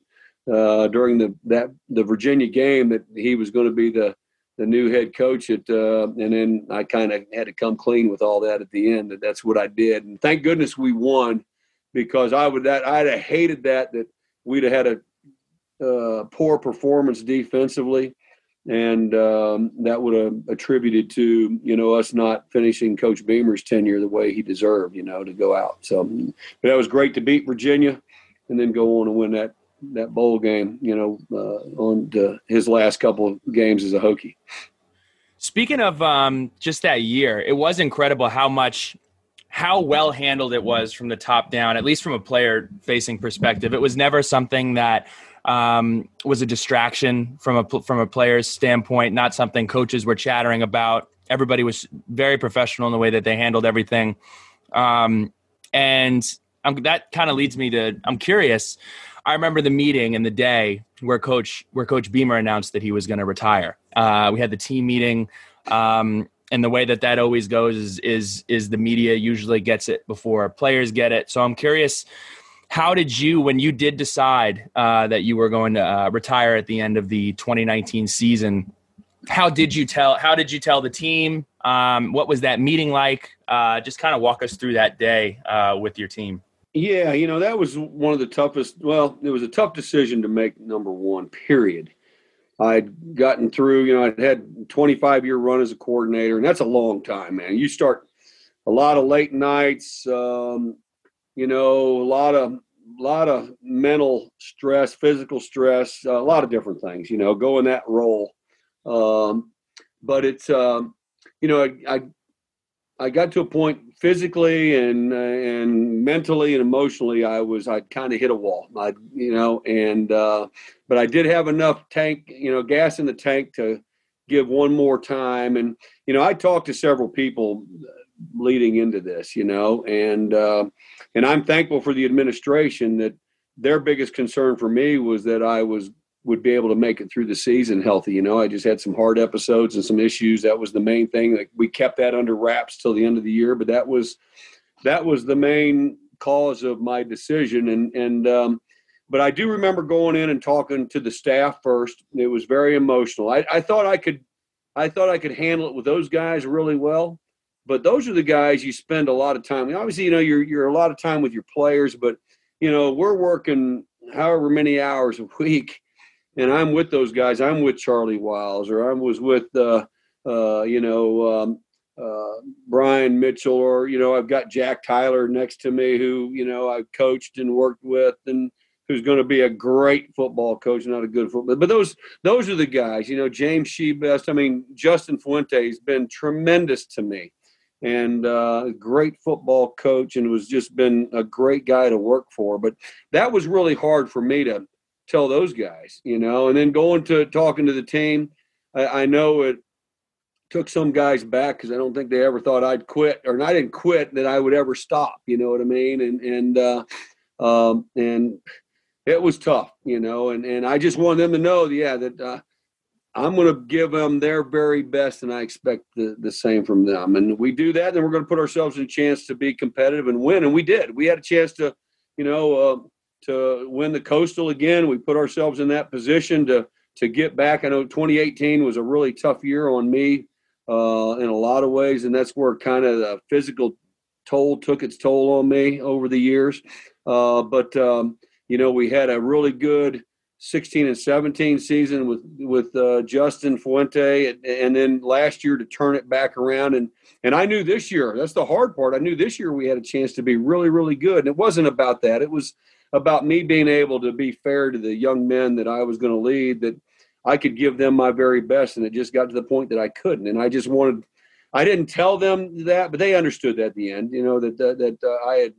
uh, during the that the virginia game that he was going to be the the new head coach at uh, and then i kind of had to come clean with all that at the end and that's what i did and thank goodness we won because i would that i'd have hated that that we'd have had a uh, poor performance defensively, and um, that would have attributed to you know us not finishing Coach Beamer's tenure the way he deserved, you know, to go out. So, but that was great to beat Virginia, and then go on and win that that bowl game. You know, uh, on his last couple of games as a Hokie. Speaking of um, just that year, it was incredible how much how well handled it was from the top down, at least from a player facing perspective. It was never something that um, was a distraction from a from a player's standpoint, not something coaches were chattering about. Everybody was very professional in the way that they handled everything, um, and um, that kind of leads me to I'm curious. I remember the meeting and the day where coach where Coach Beamer announced that he was going to retire. Uh, we had the team meeting. Um, and the way that that always goes is is is the media usually gets it before players get it. So I'm curious how did you when you did decide uh, that you were going to uh, retire at the end of the 2019 season how did you tell how did you tell the team? Um, what was that meeting like? Uh, just kind of walk us through that day uh, with your team. Yeah you know that was one of the toughest well it was a tough decision to make number one period. I'd gotten through you know i'd had 25 year run as a coordinator and that's a long time man. You start a lot of late nights um, you know, a lot of lot of mental stress, physical stress, a lot of different things. You know, go in that role. Um, but it's um, you know, I, I, I got to a point physically and uh, and mentally and emotionally, I was I kind of hit a wall. I you know, and uh, but I did have enough tank, you know, gas in the tank to give one more time. And you know, I talked to several people leading into this, you know, and uh, and I'm thankful for the administration that their biggest concern for me was that I was would be able to make it through the season healthy. You know, I just had some hard episodes and some issues. That was the main thing. Like we kept that under wraps till the end of the year, but that was that was the main cause of my decision. And and um, but I do remember going in and talking to the staff first. It was very emotional. I, I thought I could I thought I could handle it with those guys really well. But those are the guys you spend a lot of time. obviously, you know, you're you're a lot of time with your players, but you know, we're working however many hours a [LAUGHS] week, and I'm with those guys. I'm with Charlie Wiles, or I was with, uh, uh, you know, um, uh, Brian Mitchell, or you know, I've got Jack Tyler next to me, who you know I've coached and worked with, and who's going to be a great football coach, not a good football. But those those are the guys. You know, James Shibest. I mean, Justin Fuente has been tremendous to me and uh, great football coach and was just been a great guy to work for. But that was really hard for me to tell those guys, you know. And then going to talking to the team, I, I know it took some guys back because I don't think they ever thought I'd quit, or I didn't quit that I would ever stop. You know what I mean? And and uh, um, and it was tough, you know. And and I just wanted them to know, yeah, that. Uh, I'm going to give them their very best, and I expect the, the same from them. And we do that, then we're going to put ourselves in a chance to be competitive and win. And we did. We had a chance to, you know, uh, to win the Coastal again. We put ourselves in that position to to get back. I know 2018 was a really tough year on me uh, in a lot of ways, and that's where kind of the physical toll took its toll on me over the years. Uh, but um, you know, we had a really good 16 and 17 season with with uh, Justin Fuente, and, and, then last year to turn it back around. And and I knew this year that's the hard part. I knew this year we had a chance to be really really good. And it wasn't about that. It was about me being able to be fair to the young men that I was going to lead. That I could give them my very best, and it just got to the point that I couldn't. And I just wanted. I didn't tell them that, but they understood that at the end. You know that that, that uh, I had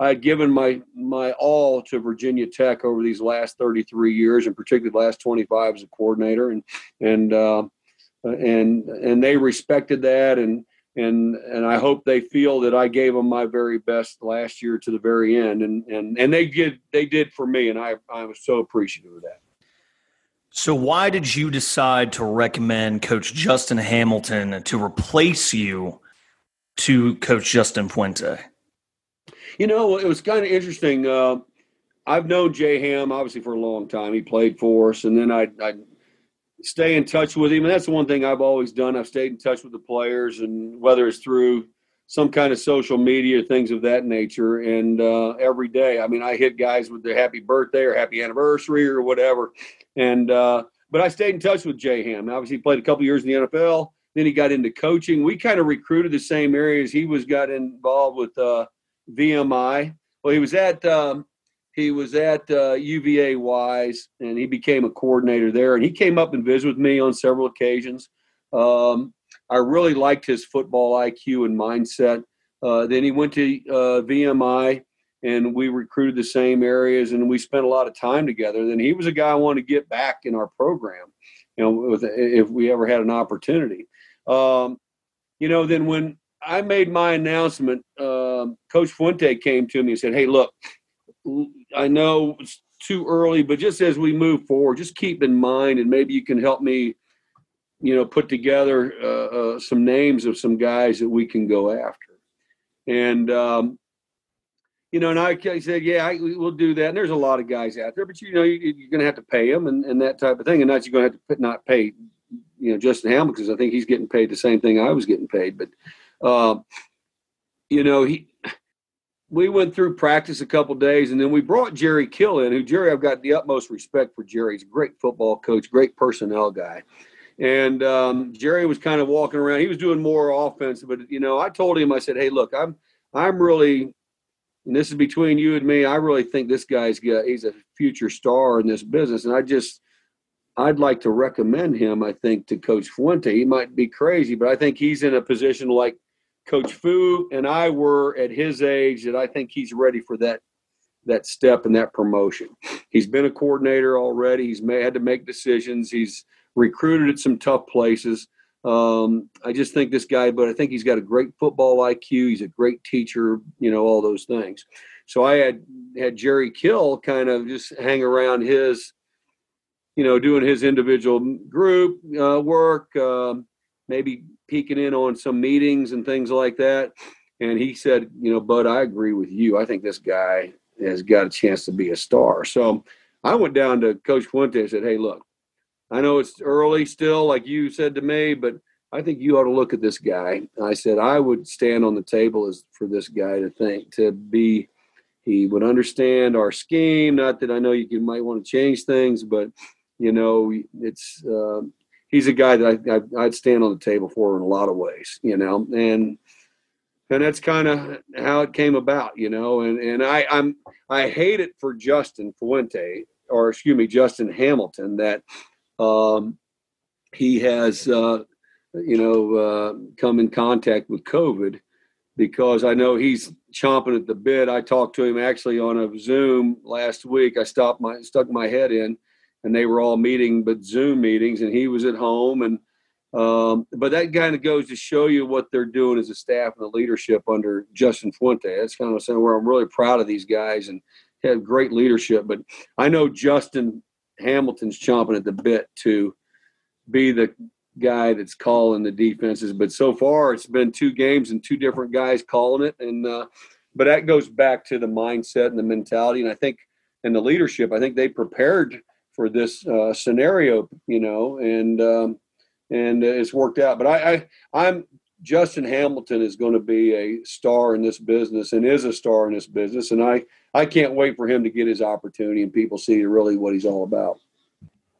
I had given my my all to Virginia Tech over these last 33 years, and particularly the last 25 as a coordinator, and and uh, and and they respected that, and and and I hope they feel that I gave them my very best last year to the very end, and and and they did they did for me, and I I was so appreciative of that. So why did you decide to recommend Coach Justin Hamilton to replace you to Coach Justin Fuente? You know, it was kind of interesting. Uh, I've known Jay Ham obviously for a long time. He played for us, and then I I stay in touch with him, and that's the one thing I've always done. I've stayed in touch with the players, and whether it's through some kind of social media, things of that nature, and uh, every day. I mean, I hit guys with their happy birthday or happy anniversary or whatever, and uh, but I stayed in touch with Jay Ham. Obviously, he played a couple years in the NFL. Then he got into coaching. We kind of recruited the same areas. He was got involved with uh, VMI. Well, he was at um, he was at uh, UVA Wise, and he became a coordinator there. And he came up and visited with me on several occasions. Um, I really liked his football IQ and mindset. Uh, then he went to uh, VMI, and we recruited the same areas, and we spent a lot of time together. Then he was a guy I wanted to get back in our program, you know, if we ever had an opportunity. Um, you know, then when I made my announcement. Um, Coach Fuente came to me and said, "Hey, look, I know it's too early, but just as we move forward, just keep in mind, and maybe you can help me, you know, put together uh, uh, some names of some guys that we can go after." And um, you know, and I, I said, "Yeah, I, we'll do that." And there's a lot of guys out there, but you know, you, are going to have to pay them and, and that type of thing, and not you're going to have to not pay, you know, Justin Hamilton because I think he's getting paid the same thing I was getting paid, but uh, you know, he we went through practice a couple days, and then we brought Jerry Kill in. Who Jerry, I've got the utmost respect for Jerry. He's a great football coach, great personnel guy. And um, Jerry was kind of walking around. He was doing more offense, but you know, I told him, I said, "Hey, look, I'm I'm really, and this is between you and me. I really think this guy's got he's a future star in this business, and I just." I'd like to recommend him, I think, to Coach Fuente. He might be crazy, but I think he's in a position like Coach Fu and I were at his age that I think he's ready for that that step and that promotion. He's been a coordinator already. He's made, had to make decisions. He's recruited at some tough places. Um, I just think this guy, but I think he's got a great football IQ. He's a great teacher, you know, all those things. So I had had Jerry Kill kind of just hang around his, you know, doing his individual group uh, work, um, maybe peeking in on some meetings and things like that. And he said, you know, Bud, I agree with you. I think this guy has got a chance to be a star. So I went down to Coach Fuente and said, hey, look, I know it's early still, like you said to me, but I think you ought to look at this guy. I said I would stand on the table as for this guy to think to be. He would understand our scheme. Not that I know you might want to change things, but you know, it's uh, he's a guy that I, would stand on the table for in a lot of ways. You know, and and that's kind of how it came about. You know, and and I I'm I hate it for Justin Fuente or excuse me Justin Hamilton that um, he has, uh, you know, uh, come in contact with COVID because I know he's chomping at the bit. I talked to him actually on a Zoom last week. I stopped my stuck my head in, and they were all meeting, but Zoom meetings, and he was at home. And um, but that kind of goes to show you what they're doing as a staff and the leadership under Justin Fuente. That's kind of saying where I'm really proud of these guys and have great leadership. But I know Justin Hamilton's chomping at the bit to be the guy that's calling the defenses. But so far, it's been two games and two different guys calling it. And uh, but that goes back to the mindset and the mentality, and I think and the leadership. I think they prepared for this uh, scenario, you know, and um, and it's worked out. But I, I I'm Justin Hamilton is going to be a star in this business and is a star in this business. And I, I can't wait for him to get his opportunity and people see really what he's all about.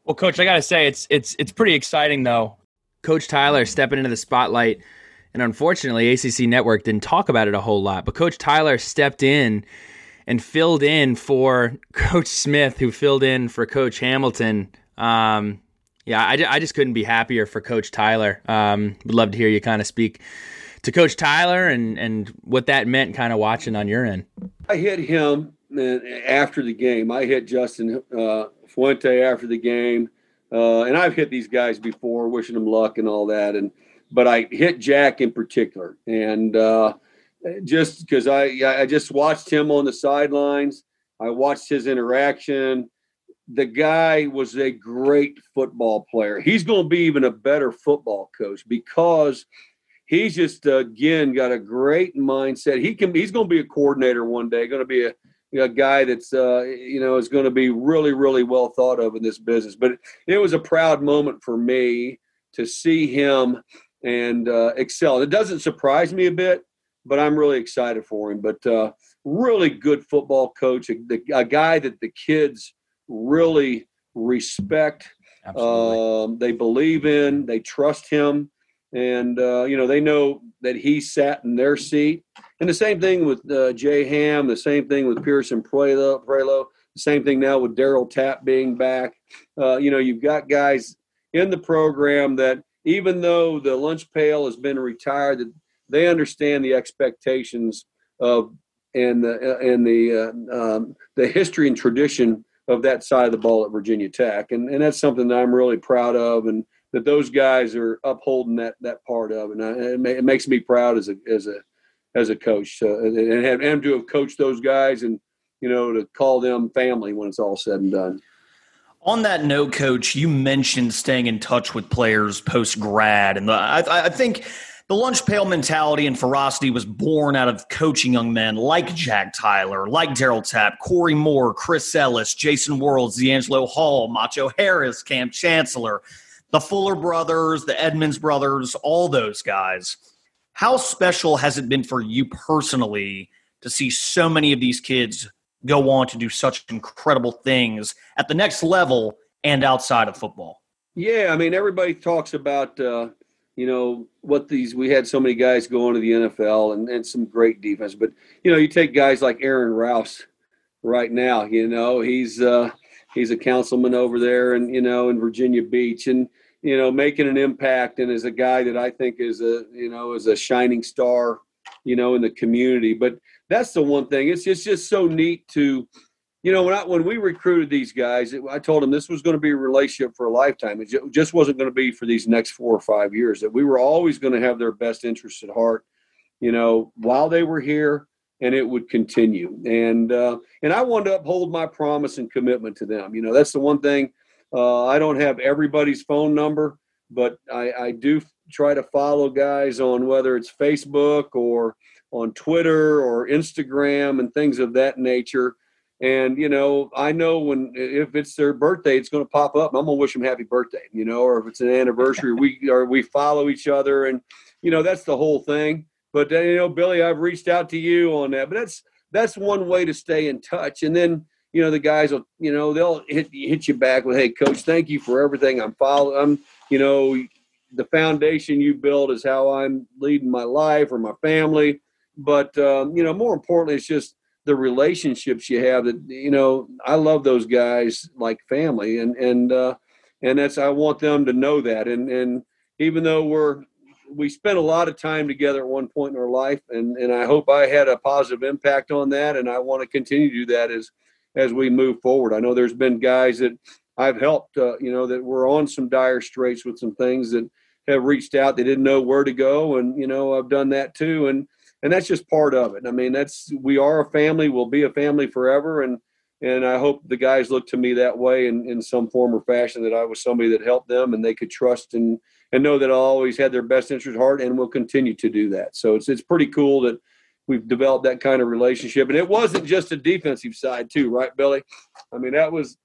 Well, coach, I got to say it's it's it's pretty exciting though. Coach Tyler stepping into the spotlight and unfortunately ACC Network didn't talk about it a whole lot, but coach Tyler stepped in and filled in for [LAUGHS] coach Smith who filled in for coach Hamilton. Um, yeah, I, I just couldn't be happier for Coach Tyler. Um, would love to hear you kind of speak to Coach Tyler and and what that meant, kind of watching on your end. I hit him after the game. I hit Justin uh, Fuente after the game, uh, and I've hit these guys before, wishing them luck and all that. And but I hit Jack in particular, and uh, just because I I just watched him on the sidelines. I watched his interaction the guy was a great football player. He's going to be even a better football coach because he's just again got a great mindset. He can he's going to be a coordinator one day. Going to be a, a guy that's uh, you know is going to be really really well thought of in this business. But it was a proud moment for me to see him and uh, excel. It doesn't surprise me a bit, but I'm really excited for him. But uh, really good football coach, a, a guy that the kids really respect. Um, they believe in, they trust him, and uh, you know they know that he sat in their seat. And the same thing with uh, Jay Ham, the same thing with Pierson Prioleau, Prioleau the same thing now with Darryl Tapp being back. Uh, you know, you've got guys in the program that even though the lunch pail has been retired, they understand the expectations of and the and the uh, um, the history and tradition of that side of the ball at Virginia Tech, and and that's something that I'm really proud of, and that those guys are upholding that that part of, and I, it, it, makes me proud as a as a as a coach, uh, and have and to have coached those guys, and you know to call them family when it's all said and done. On that note, Coach, you mentioned staying in touch with players post grad, and the, I, I think the lunch pail mentality and ferocity was born out of coaching young men like Jack Tyler, like Darryl Tapp, Corey Moore, Chris Ellis, Jason Worilds, DeAngelo Hall, Macho Harris, Kam Chancellor, the Fuller brothers, the Edmonds brothers, all those guys. How special has it been for you personally to see so many of these kids go on to do such incredible things at the next level and outside of football? Yeah, I mean, everybody talks about uh, you know what these we had so many guys going to the NFL and, and some great defense but you know you take guys like Aaron Rouse right now you know he's uh he's a councilman over there and you know in Virginia Beach and you know, making an impact and is a guy that I think is a, you know, is a shining star, you know, in the community. But that's the one thing. It's just, just so neat to, you know, when I, when we recruited these guys, it, I told them this was going to be a relationship for a lifetime. It just wasn't going to be for these next four or five years. That we were always going to have their best interests at heart, you know, while they were here, and it would continue. And uh, and I wanted to uphold my promise and commitment to them. You know, that's the one thing uh, I don't have everybody's phone number, but I, I do try to follow guys on whether it's Facebook or on Twitter or Instagram and things of that nature. And you know, I know when if it's their birthday, it's going to pop up. I'm going to wish them happy birthday. You know, or if it's an anniversary, we [LAUGHS] or we follow each other, and you know that's the whole thing. But uh, you know, Billy, I've reached out to you on that. But that's that's one way to stay in touch. And then you know the guys will you know they'll hit hit you back with hey coach thank you for everything i'm following i'm you know the foundation you build is how i'm leading my life or my family but um, you know more importantly it's just the relationships you have that you know i love those guys like family and and uh and that's i want them to know that and and even though we're we spent a lot of time together at one point in our life and and i hope i had a positive impact on that and i want to continue to do that as as we move forward. I know there's been guys that I've helped, uh, you know, that were on some dire straits with some things that have reached out. They didn't know where to go, and you know, I've done that too, and and that's just part of it. I mean, that's we are a family. We'll be a family forever, and and I hope the guys look to me that way in, in some form or fashion that I was somebody that helped them and they could trust and and know that I always had their best interest at heart and will continue to do that. So it's it's pretty cool that we've developed that kind of relationship. And it wasn't just a defensive side, too, right, Billy? I mean, that was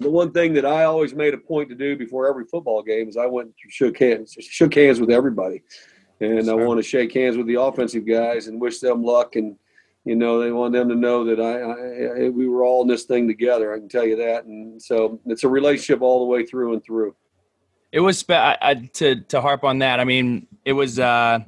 the one thing that I always made a point to do before every football game is I went and shook hands, shook hands with everybody. And I want to shake hands with the offensive guys and wish them luck. And, you know, they want them to know that I, I we were all in this thing together. I can tell you that. And so it's a relationship all the way through and through. It was spe- I, I, to to harp on that. I mean, it was uh,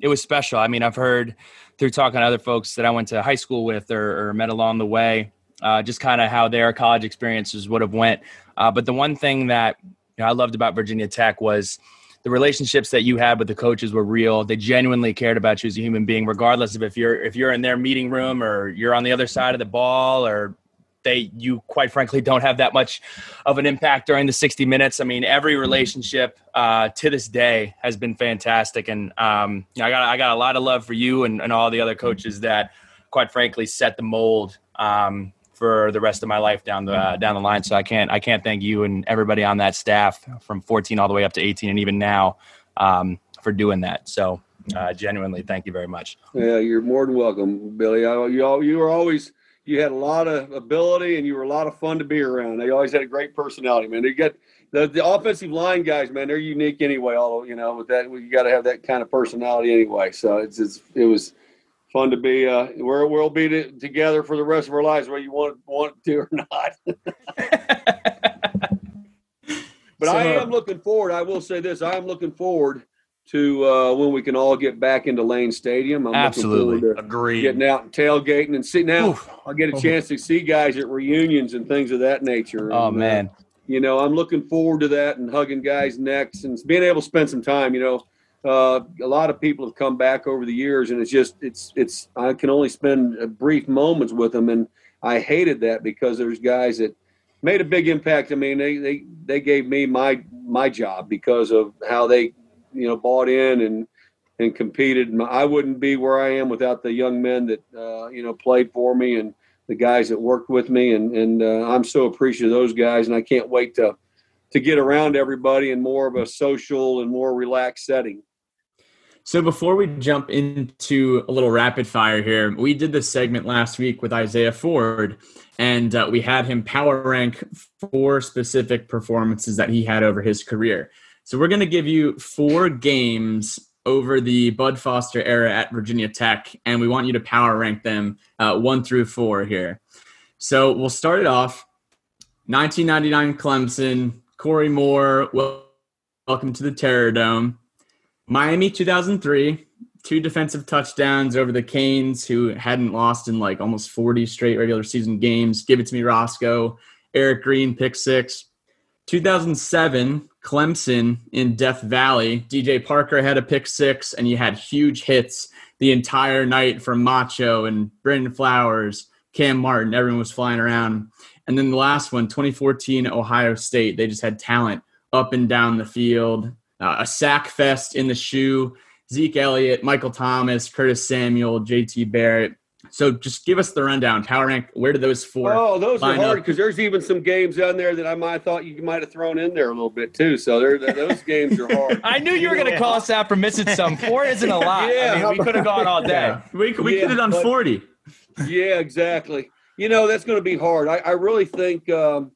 it was special. I mean, I've heard through talking to other folks that I went to high school with or, or met along the way, uh, just kind of how their college experiences would have went. Uh, but the one thing that you know, I loved about Virginia Tech was the relationships that you had with the coaches were real. They genuinely cared about you as a human being, regardless of if you're if you're in their meeting room or you're on the other side of the ball or they you quite frankly don't have that much of an impact during the 60 minutes i mean every relationship uh, to this day has been fantastic and um, i got i got a lot of love for you and, and all the other coaches that quite frankly set the mold um, for the rest of my life down the uh, down the line so i can't i can't thank you and everybody on that staff from 14 all the way up to 18 and even now um, for doing that so uh, genuinely thank you very much yeah you're more than welcome billy I, you, you are always you had a lot of ability and you were a lot of fun to be around. They always had a great personality, man. They get the, the offensive line guys, man. They're unique anyway. Although you know, with that, you got to have that kind of personality anyway. So it's, it's it was fun to be. Uh, we're, we'll be to, together for the rest of our lives, whether you want want to or not. [LAUGHS] but so, I am looking forward. I will say this: I am looking forward to uh, when we can all get back into Lane Stadium. I'm Absolutely, agree. Getting out and tailgating and see now. Oof. I'll get a chance to see guys at reunions and things of that nature. Oh and, uh, man, uh, you know I'm looking forward to that and hugging guys' necks and being able to spend some time. You know, uh, a lot of people have come back over the years, and it's just it's it's I can only spend brief moments with them, and I hated that because there's guys that made a big impact. I mean, they they they gave me my my job because of how they you know bought in and and competed. I wouldn't be where I am without the young men that uh, you know played for me and the guys that worked with me, and and uh, I'm so appreciative of those guys, and I can't wait to to get around everybody in more of a social and more relaxed setting. So before we jump into a little rapid fire here, we did this segment last week with Isaiah Ford, and uh, we had him power rank four specific performances that he had over his career. So we're going to give you four games over the Bud Foster era at Virginia Tech, and we want you to power rank them uh, one through four here. So we'll start it off. 1999 Clemson, Corey Moore, welcome to the Terror Dome. Miami 2003, two defensive touchdowns over the Canes, who hadn't lost in like almost 40 straight regular season games. Give it to me, Roscoe. Eric Green, pick six. 2007, Clemson in Death Valley. DJ Parker had a pick six, and you had huge hits the entire night from Macho and Brandon Flowers, Cam Martin. Everyone was flying around. And then the last one, 2014 Ohio State, they just had talent up and down the field. Uh, a sack fest in the shoe. Zeke Elliott, Michael Thomas, Curtis Samuel, JT Barrett. So just give us the rundown. Power rank. Where do those four? Oh, those are hard because there's even some games on there that I might have thought you might have thrown in there a little bit too. So there, those [LAUGHS] games are hard. I knew you were going to call us out for missing some. Four isn't a lot. Yeah, I mean, we could have gone all day. Yeah. We, we Yeah, could have done but- 40. yeah, exactly. You know, that's going to be hard. I, I really think, um,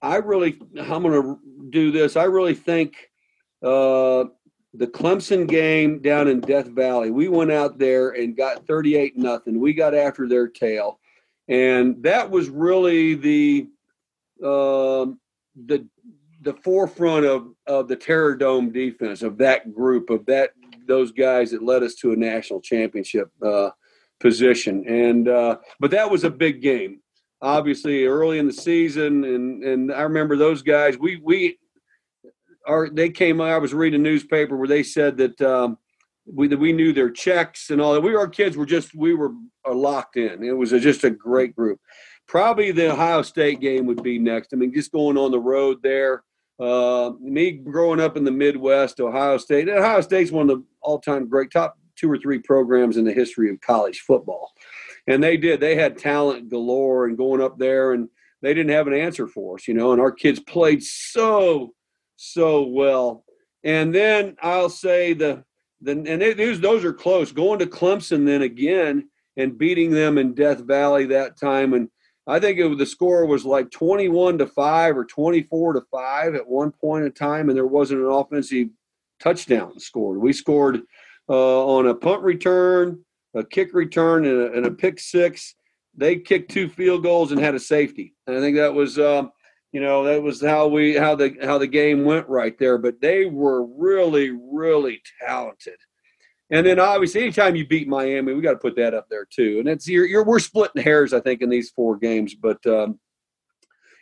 I really, I'm going to do this. I really think uh, the Clemson game down in Death Valley, we went out there and got 38 nothing. We got after their tail. And that was really the, um the, the forefront of, of the Terror Dome defense of that group of that those guys that led us to a national championship uh, position. And uh, but that was a big game, obviously early in the season. And and I remember those guys. We we are they came. I was reading a newspaper where they said that um, we that we knew their checks and all that. We our kids were just we were locked in. It was a, just a great group. Probably the Ohio State game would be next. I mean, just going on the road there. Uh, me growing up in the Midwest, Ohio State. Ohio State's one of the all-time great top two or three programs in the history of college football, and they did. They had talent galore, and going up there, and they didn't have an answer for us, you know. And our kids played so, so well. And then I'll say the the and those those are close. Going to Clemson then again and beating them in Death Valley that time, and I think it, the score was like 21 to 5 or 24 to 5 at one point in time, and there wasn't an offensive touchdown scored. We scored uh, on a punt return, a kick return, and a, and a pick six. They kicked two field goals and had a safety. And I think that was, um, you know, that was how we how the how the game went right there. But they were really, really talented. And then obviously, anytime you beat Miami, we got to put that up there too. And it's you're, you're we're splitting hairs, I think, in these four games. But um,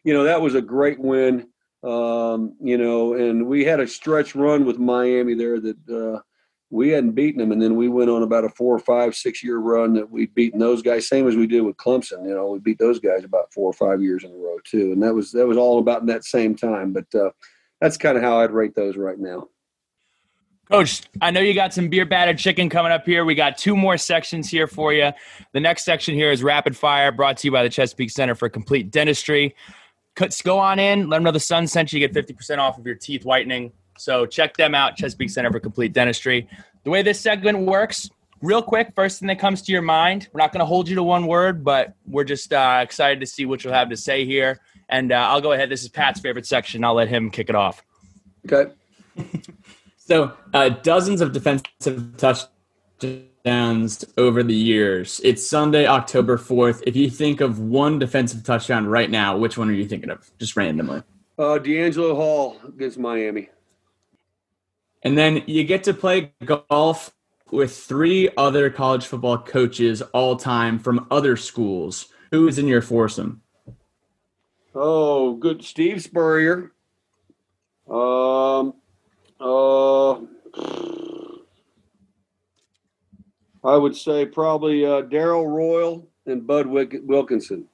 you know that was a great win. Um, you know, and we had a stretch run with Miami there that uh, we hadn't beaten them, and then we went on about a four or five, six year run that we'd beaten those guys, same as we did with Clemson. You know, we beat those guys about four or five years in a row too, and that was that was all about in that same time. But uh, that's kind of how I'd rate those right now. Coach, I know you got some beer battered chicken coming up here. We got two more sections here for you. The next section here is rapid fire, brought to you by the Chesapeake Center for Complete Dentistry. Cuts- Go on in, let them know the sun sent you. Get 50% off of your teeth whitening. So check them out, Chesapeake Center for Complete Dentistry. The way this segment works, real quick, first thing that comes to your mind. We're not going to hold you to one word, but we're just uh, excited to see what you'll have to say here. And uh, I'll go ahead. This is Pat's favorite section. I'll let him kick it off. Okay. [LAUGHS] So, uh, dozens of defensive touchdowns over the years. It's Sunday, October 4th. If you think of one defensive touchdown right now, which one are you thinking of? Just randomly. Uh, DeAngelo Hall against Miami. And then you get to play golf with three other college football coaches all time from other schools. Who is in your foursome? Oh, good. Steve Spurrier. Um, uh, I would say probably uh, Darrell Royal and Bud Wilkinson.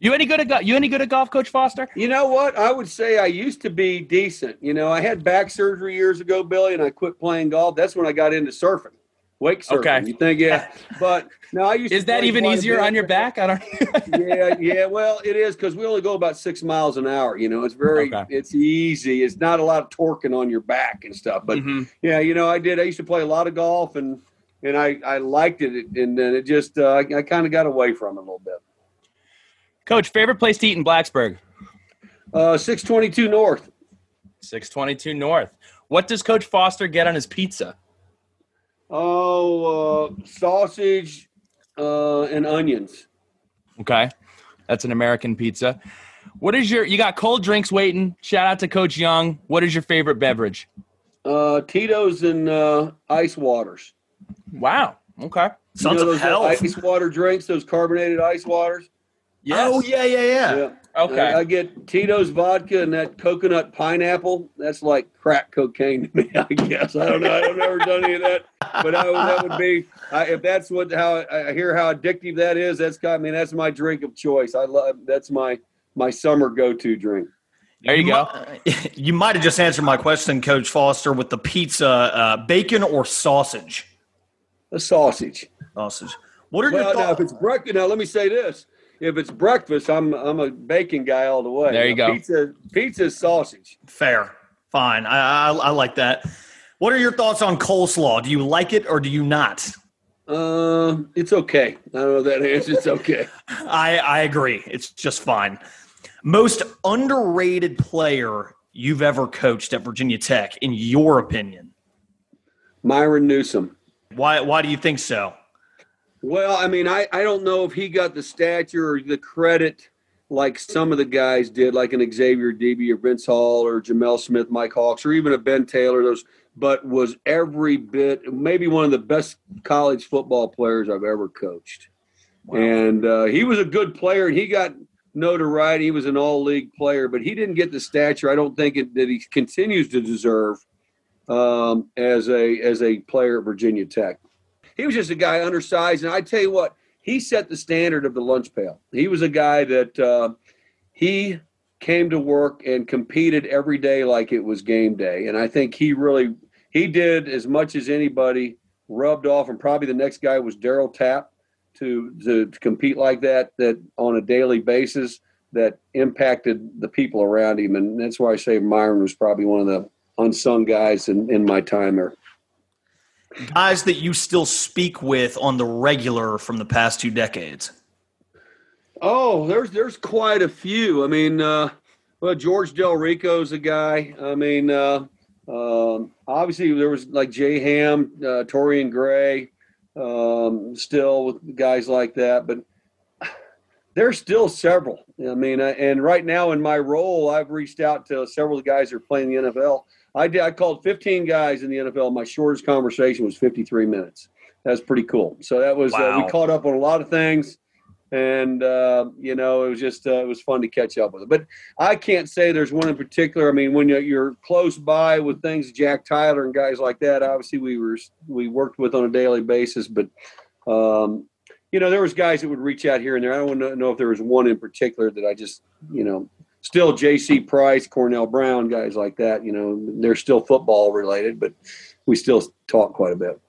You any good at go- you any good at golf, Coach Foster? You know what? I would say I used to be decent. You know, I had back surgery years ago, Billy, and I quit playing golf. That's when I got into surfing, wake surfing. Okay. You think, yeah. [LAUGHS] But no, I used to Is that even easier on your back? I don't. [LAUGHS] yeah, yeah. Well, it is because we only go about six miles an hour. You know, it's very, Okay. it's easy. It's not a lot of torquing on your back and stuff. But Mhm. yeah, you know, I did. I used to play a lot of golf, and and I I liked it, and then it just uh, I, I kind of got away from it a little bit. Coach, favorite place to eat in Blacksburg? Uh, six twenty two north. Six twenty two North. What does Coach Foster get on his pizza? Oh, uh, sausage uh, and onions. Okay, that's an American pizza. What is your? You got cold drinks waiting. Shout out to Coach Young. What is your favorite beverage? Uh, Tito's and uh, ice waters. Wow. Okay. Sons you know of those uh, hell. ice water drinks, those carbonated ice waters. Yes. Oh yeah, yeah, yeah. Yeah. Okay. I, I get Tito's vodka and that coconut pineapple. That's like crack cocaine to me. [LAUGHS] I guess I don't know. I've never done any of that, but I, that would be I, if that's what how I hear how addictive that is. That's got I mean that's my drink of choice. I love that's my my summer go to drink. There you go. Mi- [LAUGHS] You might have just answered my question, Coach Foster, with the pizza, uh, bacon or sausage. A sausage. Sausage. What are Well, your now if it's breakfast, now let me say this: if it's breakfast, I'm I'm a bacon guy all the way. There you Now, go. Pizza, pizza sausage. Fair, fine. I, I I like that. What are your thoughts on coleslaw? Do you like it or do you not? Uh, it's okay. I don't know that answer. It's okay. [LAUGHS] I I agree. It's just fine. Most underrated player you've ever coached at Virginia Tech, in your opinion? Myron Newsom. Why why do you think so? Well, I mean, I, I don't know if he got the stature or the credit like some of the guys did, like an Xavier Adibi or Vince Hall or Jamel Smith, Mike Hawks, or even a Ben Taylor. Those, but was every bit maybe one of the best college football players I've ever coached. And uh, he was a good player, and he got notoriety. He was an all-league player, but he didn't get the stature. I don't think it, that he continues to deserve um, as a as a player at Virginia Tech he was just a guy undersized. And I tell you what, he set the standard of the lunch pail. He was a guy that uh, he came to work and competed every day like it was game day. And I think he really he did as much as anybody rubbed off. And probably the next guy was Darryl Tapp to, to compete like that that on a daily basis that impacted the people around him. And that's why I say Myron was probably one of the unsung guys in, in my time there. Guys that you still speak with on the regular from the past two decades. Oh, there's there's quite a few. I mean, uh, well, George DelRicco's a guy. I mean, uh, um, obviously there was like Jay Ham, uh, Torrian Gray, um, still with guys like that. But [SIGHS] there's still several. I mean, uh, and right now in my role, I've reached out to several guys that are playing the NFL. I did. I called 15 guys in the NFL. My shortest conversation was 53 minutes. That's pretty cool. So that was uh, we caught up on a lot of things and uh, you know it was just uh, it was fun to catch up with it. But I can't say there's one in particular. I mean, when you're, you're close by with things, Jack Tyler and guys like that, obviously we were we worked with on a daily basis. But um, you know, there was guys that would reach out here and there. I don't know if there was one in particular that I just you know. Still, J.C. Price, Cornell Brown, guys like that. You know, they're still football related, but we still talk quite a bit.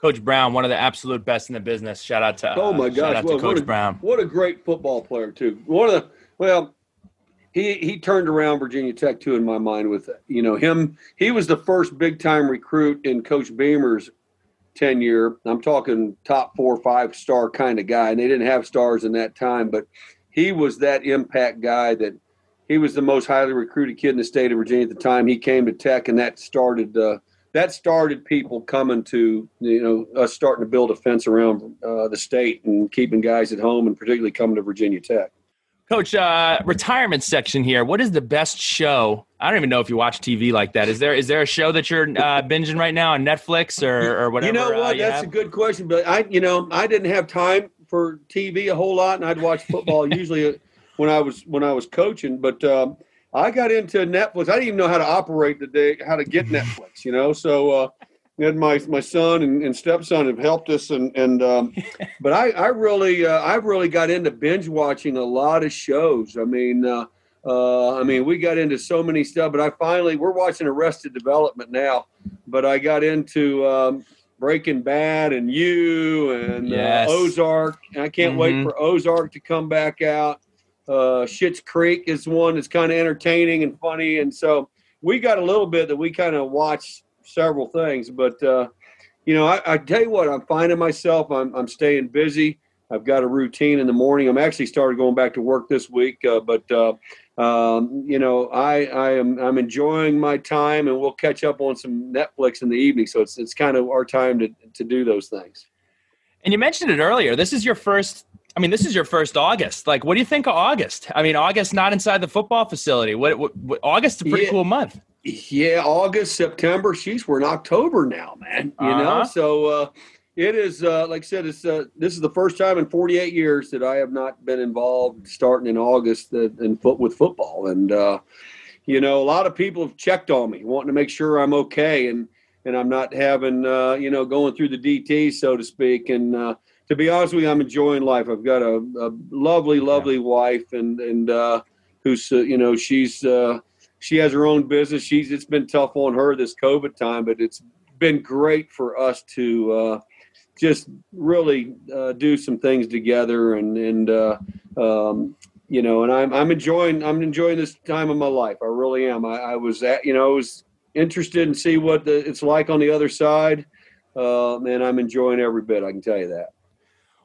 Coach Brown, one of the absolute best in the business. Shout out to uh, Oh my shout gosh! Well, to Coach what a, Brown. What a great football player too. One of the well, he he turned around Virginia Tech too in my mind with you know him. He was the first big time recruit in Coach Beamer's tenure. I'm talking top four, five star kind of guy, and they didn't have stars in that time, but he was that impact guy that. He was the most highly recruited kid in the state of Virginia at the time. He came to Tech, and that started uh, that started people coming to you know us starting to build a fence around uh, the state and keeping guys at home and particularly coming to Virginia Tech. Coach, uh, retirement section here. What is the best show? I don't even know if you watch TV like that. Is there is there a show that you're uh, binging right now on Netflix or, or whatever? you know uh, what? you That's have? a good question, but I you know I didn't have time for TV a whole lot, and I'd watch football [LAUGHS] usually when I was when I was coaching. But um, I got into Netflix. I didn't even know how to operate the day, how to get [LAUGHS] Netflix. You know, so. Uh, and my my son and, and stepson have helped us and and um, [LAUGHS] but I I really uh, I really got into binge watching a lot of shows. I mean uh, uh, I mean we got into so many stuff, but I finally we're watching Arrested Development now, but I got into um, Breaking Bad and You and Yes. uh, Ozark. And I can't wait Mhm. for Ozark to come back out. Uh, Schitt's Creek is one that's kind of entertaining and funny, and so we got a little bit that we kind of watch several things. But uh, you know, I, I tell you what, I'm finding myself. I'm I'm staying busy. I've got a routine in the morning. I'm actually started going back to work this week, uh, but uh, um, you know, I I am I'm enjoying my time, and we'll catch up on some Netflix in the evening. So it's it's kind of our time to to do those things. And you mentioned it earlier. This is your first. I mean, this is your first August. Like, what do you think of August? I mean, August not inside the football facility. What, what, what August is a pretty Yeah. cool month. Yeah, August, September. She's we're in October now, man. You know, Uh-huh. so uh, it is uh, like I said. It's uh, this is the first time in 48 years that I have not been involved starting in August uh, in foot with football, and uh, you know a lot of people have checked on me, wanting to make sure I'm okay, and and I'm not having uh, you know going through the DT so to speak. And uh, to be honest with you, I'm enjoying life. I've got a, a lovely, lovely yeah. wife, and and who's you know she's she has her own business. She's it's been tough on her this COVID time, but it's been great for us to just really uh, do some things together and and uh, um, you know and I'm I'm enjoying I'm enjoying this time of my life I really am I, I was at you know I was interested in see what the, it's like on the other side uh, and I'm enjoying every bit I can tell you that.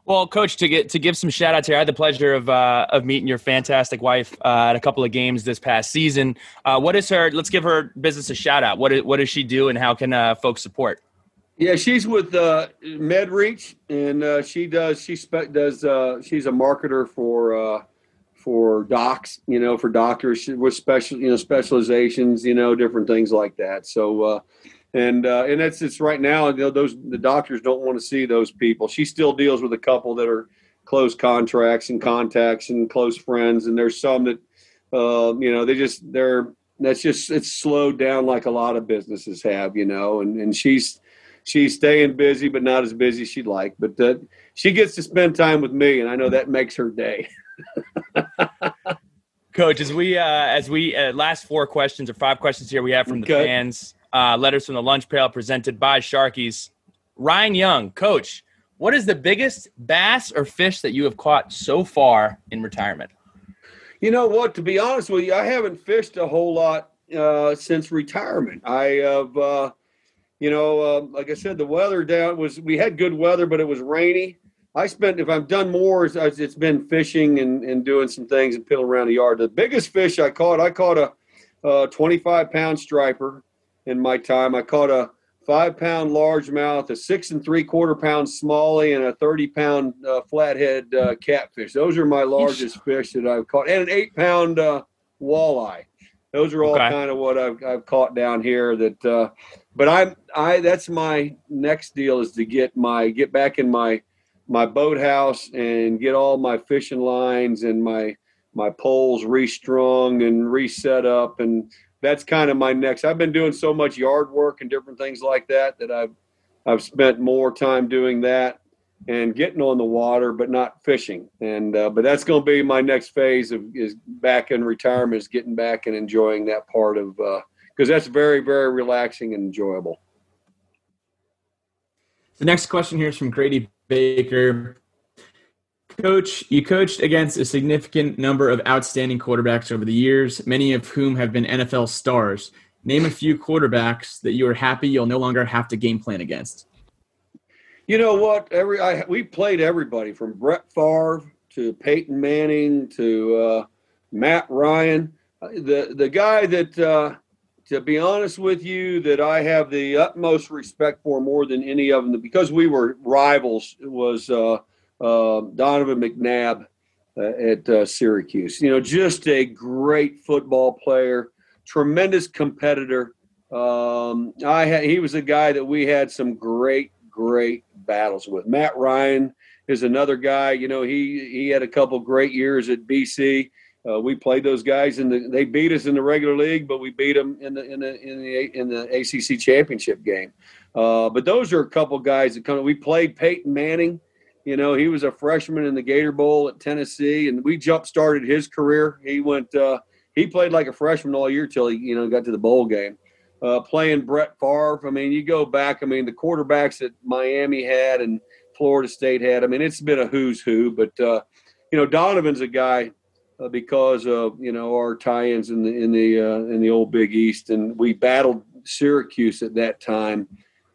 Well, Coach, to get to give some shout outs here, I had the pleasure of uh, of meeting your fantastic wife uh, at a couple of games this past season. Uh, what is her? Let's give her business a shout out. What is, what does she do, and how can uh, folks support? Yeah, she's with uh, MedReach, and uh, she does she spe- does uh, she's a marketer for uh, for docs, you know, for doctors with special you know specializations, you know, different things like that. So, uh, and uh, and that's it's right now. You know, those the doctors don't want to see those people. She still deals with a couple that are close contracts and contacts and close friends, and there's some that uh, you know they just they're that's just it's slowed down like a lot of businesses have, you know, and and she's she's staying busy, but not as busy as she'd like. But uh, she gets to spend time with me, and I know that makes her day. [LAUGHS] Coach, as we uh, as we uh, last four questions or five questions here we have from okay. the fans, uh, letters from the lunch pail presented by Sharkies. Ryan Young, Coach, what is the biggest bass or fish that you have caught so far in retirement? You know what? To be honest with you, I haven't fished a whole lot uh, since retirement. I have uh, you know, uh, like I said, the weather down was we had good weather, but it was rainy. I spent if I've done more, it's been fishing and, and doing some things and piddling around the yard. The biggest fish I caught, I caught a, a 25 pound striper in my time. I caught a five pound largemouth, a six and three quarter pound smallie, and a 30 pound uh, flathead uh, catfish. Those are my largest fish that I've caught, and an eight pound uh, walleye. Those are all okay. kind of what I've, I've caught down here. That, uh, but I'm I that's my next deal is to get my get back in my my boathouse and get all my fishing lines and my my poles restrung and reset up. And that's kind of my next I've been doing so much yard work and different things like that that I've I've spent more time doing that and getting on the water but not fishing. And uh, but that's going to be my next phase of is back in retirement is getting back and enjoying that part of because uh, that's very very relaxing and enjoyable the next question here is from Grady Baker. Coach, you coached against a significant number of outstanding quarterbacks over the years, many of whom have been NFL stars. Name a few quarterbacks that you are happy you'll no longer have to game plan against. You know what? Every I, we played everybody from Brett Favre to Peyton Manning to uh, Matt Ryan. The the guy that uh, to be honest with you, that I have the utmost respect for more than any of them, because we were rivals, was uh, uh, Donovan McNabb uh, at uh, Syracuse. You know, just a great football player, tremendous competitor. Um, I had, he was a guy that we had some great, great battles with. Matt Ryan is another guy. You know, he he had a couple great years at BC. Uh, we played those guys and the, they beat us in the regular league, but we beat them in the in the in the, in the ACC championship game. Uh, but those are a couple guys that come. We played Peyton Manning. You know, he was a freshman in the Gator Bowl at Tennessee, and we jump started his career. He went. Uh, he played like a freshman all year till he you know got to the bowl game. Uh, playing Brett Favre. I mean, you go back. I mean, the quarterbacks that Miami had and Florida State had. I mean, it's been a who's who. But uh, you know, Donovan's a guy because of you know our tie-ins in the in the uh, in the old Big East, and we battled Syracuse at that time.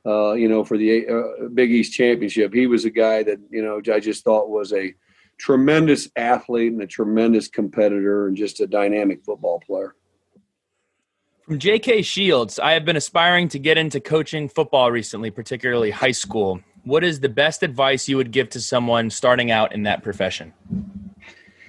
Uh, you know, for the uh, Big East championship, he was a guy that you know I just thought was a tremendous athlete and a tremendous competitor, and just a dynamic football player. From J.K. Shields, I have been aspiring to get into coaching football recently, particularly high school. What is the best advice you would give to someone starting out in that profession?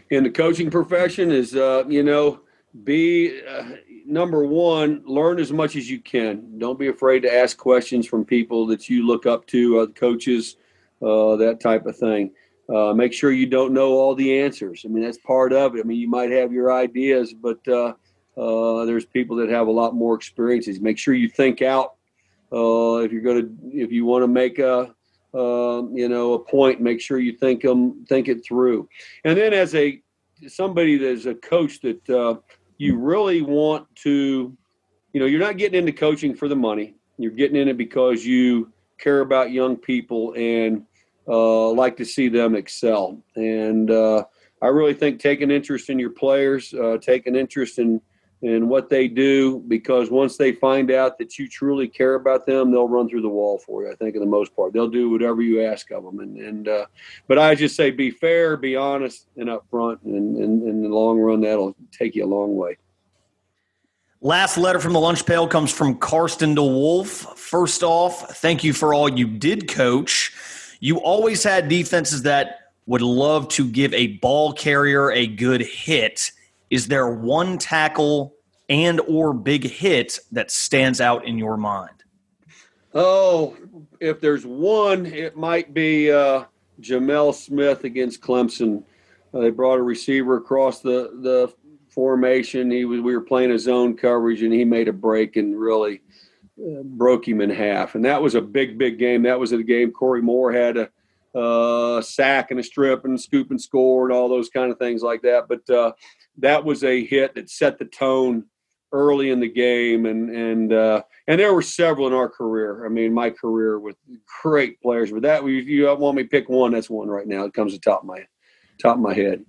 In the coaching profession is, uh, you know, be uh, number one, learn as much as you can. Don't be afraid to ask questions from people that you look up to, uh, coaches. uh, that type of thing. Uh, make sure you don't know all the answers. I mean, that's part of it. I mean, you might have your ideas, but uh, there's people that have a lot more experiences. Make sure you think out if you're going to if you want to make a uh, you know a point. Make sure you think them think it through. And then as a somebody that's a coach that uh, you really want to, you know, you're not getting into coaching for the money. You're getting in it because you care about young people and uh, like to see them excel. And uh, I really think taking interest in your players, uh, taking interest in in what they do, because once they find out that you truly care about them, they'll run through the wall for you. I think, in the most part, they'll do whatever you ask of them. And, and uh, but I just say, be fair, be honest, and upfront, and, and, and in the long run, that'll take you a long way. Last letter from the lunch pail comes from Karsten DeWolf. First off, thank you for all you did, coach. You always had defenses that would love to give a ball carrier a good hit. Is there one tackle and or big hit that stands out in your mind? Oh, if there's one, it might be uh, Jamel Smith against Clemson. Uh, they brought a receiver across the the formation. He was we were playing a zone coverage, and he made a break and really uh, broke him in half. And that was a big, big game. That was a game Corey Moore had a uh, sack and a strip and scoop and score and all those kind of things like that. But uh, that was a hit that set the tone early in the game, and and uh, and there were several in our career. I mean, my career with great players, but that you, you want me to pick one? That's one right now. It comes to top of my top of my head.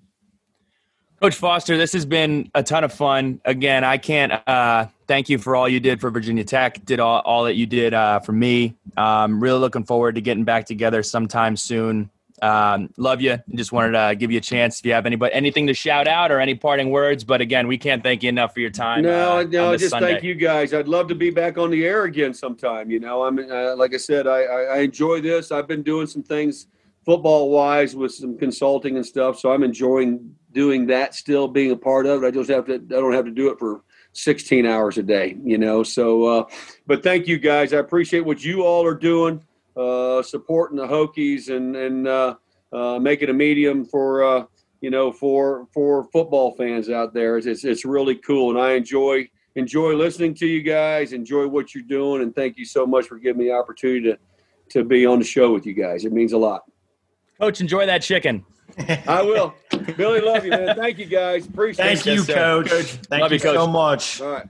Coach Foster, this has been a ton of fun. Again, I can't uh, thank you for all you did for Virginia Tech. Did all, all that you did uh, for me. Um, really looking forward to getting back together sometime soon. Um, love you. Just wanted to give you a chance if you have anybody anything to shout out or any parting words. But again, we can't thank you enough for your time. No, uh, no, just Sunday. thank you guys. I'd love to be back on the air again sometime. You know, I'm uh, like I said, I, I, I enjoy this. I've been doing some things football wise with some consulting and stuff, so I'm enjoying doing that. Still being a part of it. I just have to. I don't have to do it for 16 hours a day. You know, so. Uh, but thank you guys. I appreciate what you all are doing uh, supporting the Hokies and and uh, uh, making a medium for uh, you know for for football fans out there. It's, it's it's really cool, and I enjoy enjoy listening to you guys. Enjoy what you're doing, and thank you so much for giving me the opportunity to to be on the show with you guys. It means a lot. Coach, enjoy that chicken. [LAUGHS] I will. Billy, love you, man. Thank you, guys. Appreciate Thank it. you, sir. coach. Coach. Thank Love you you, Coach. so much. All right.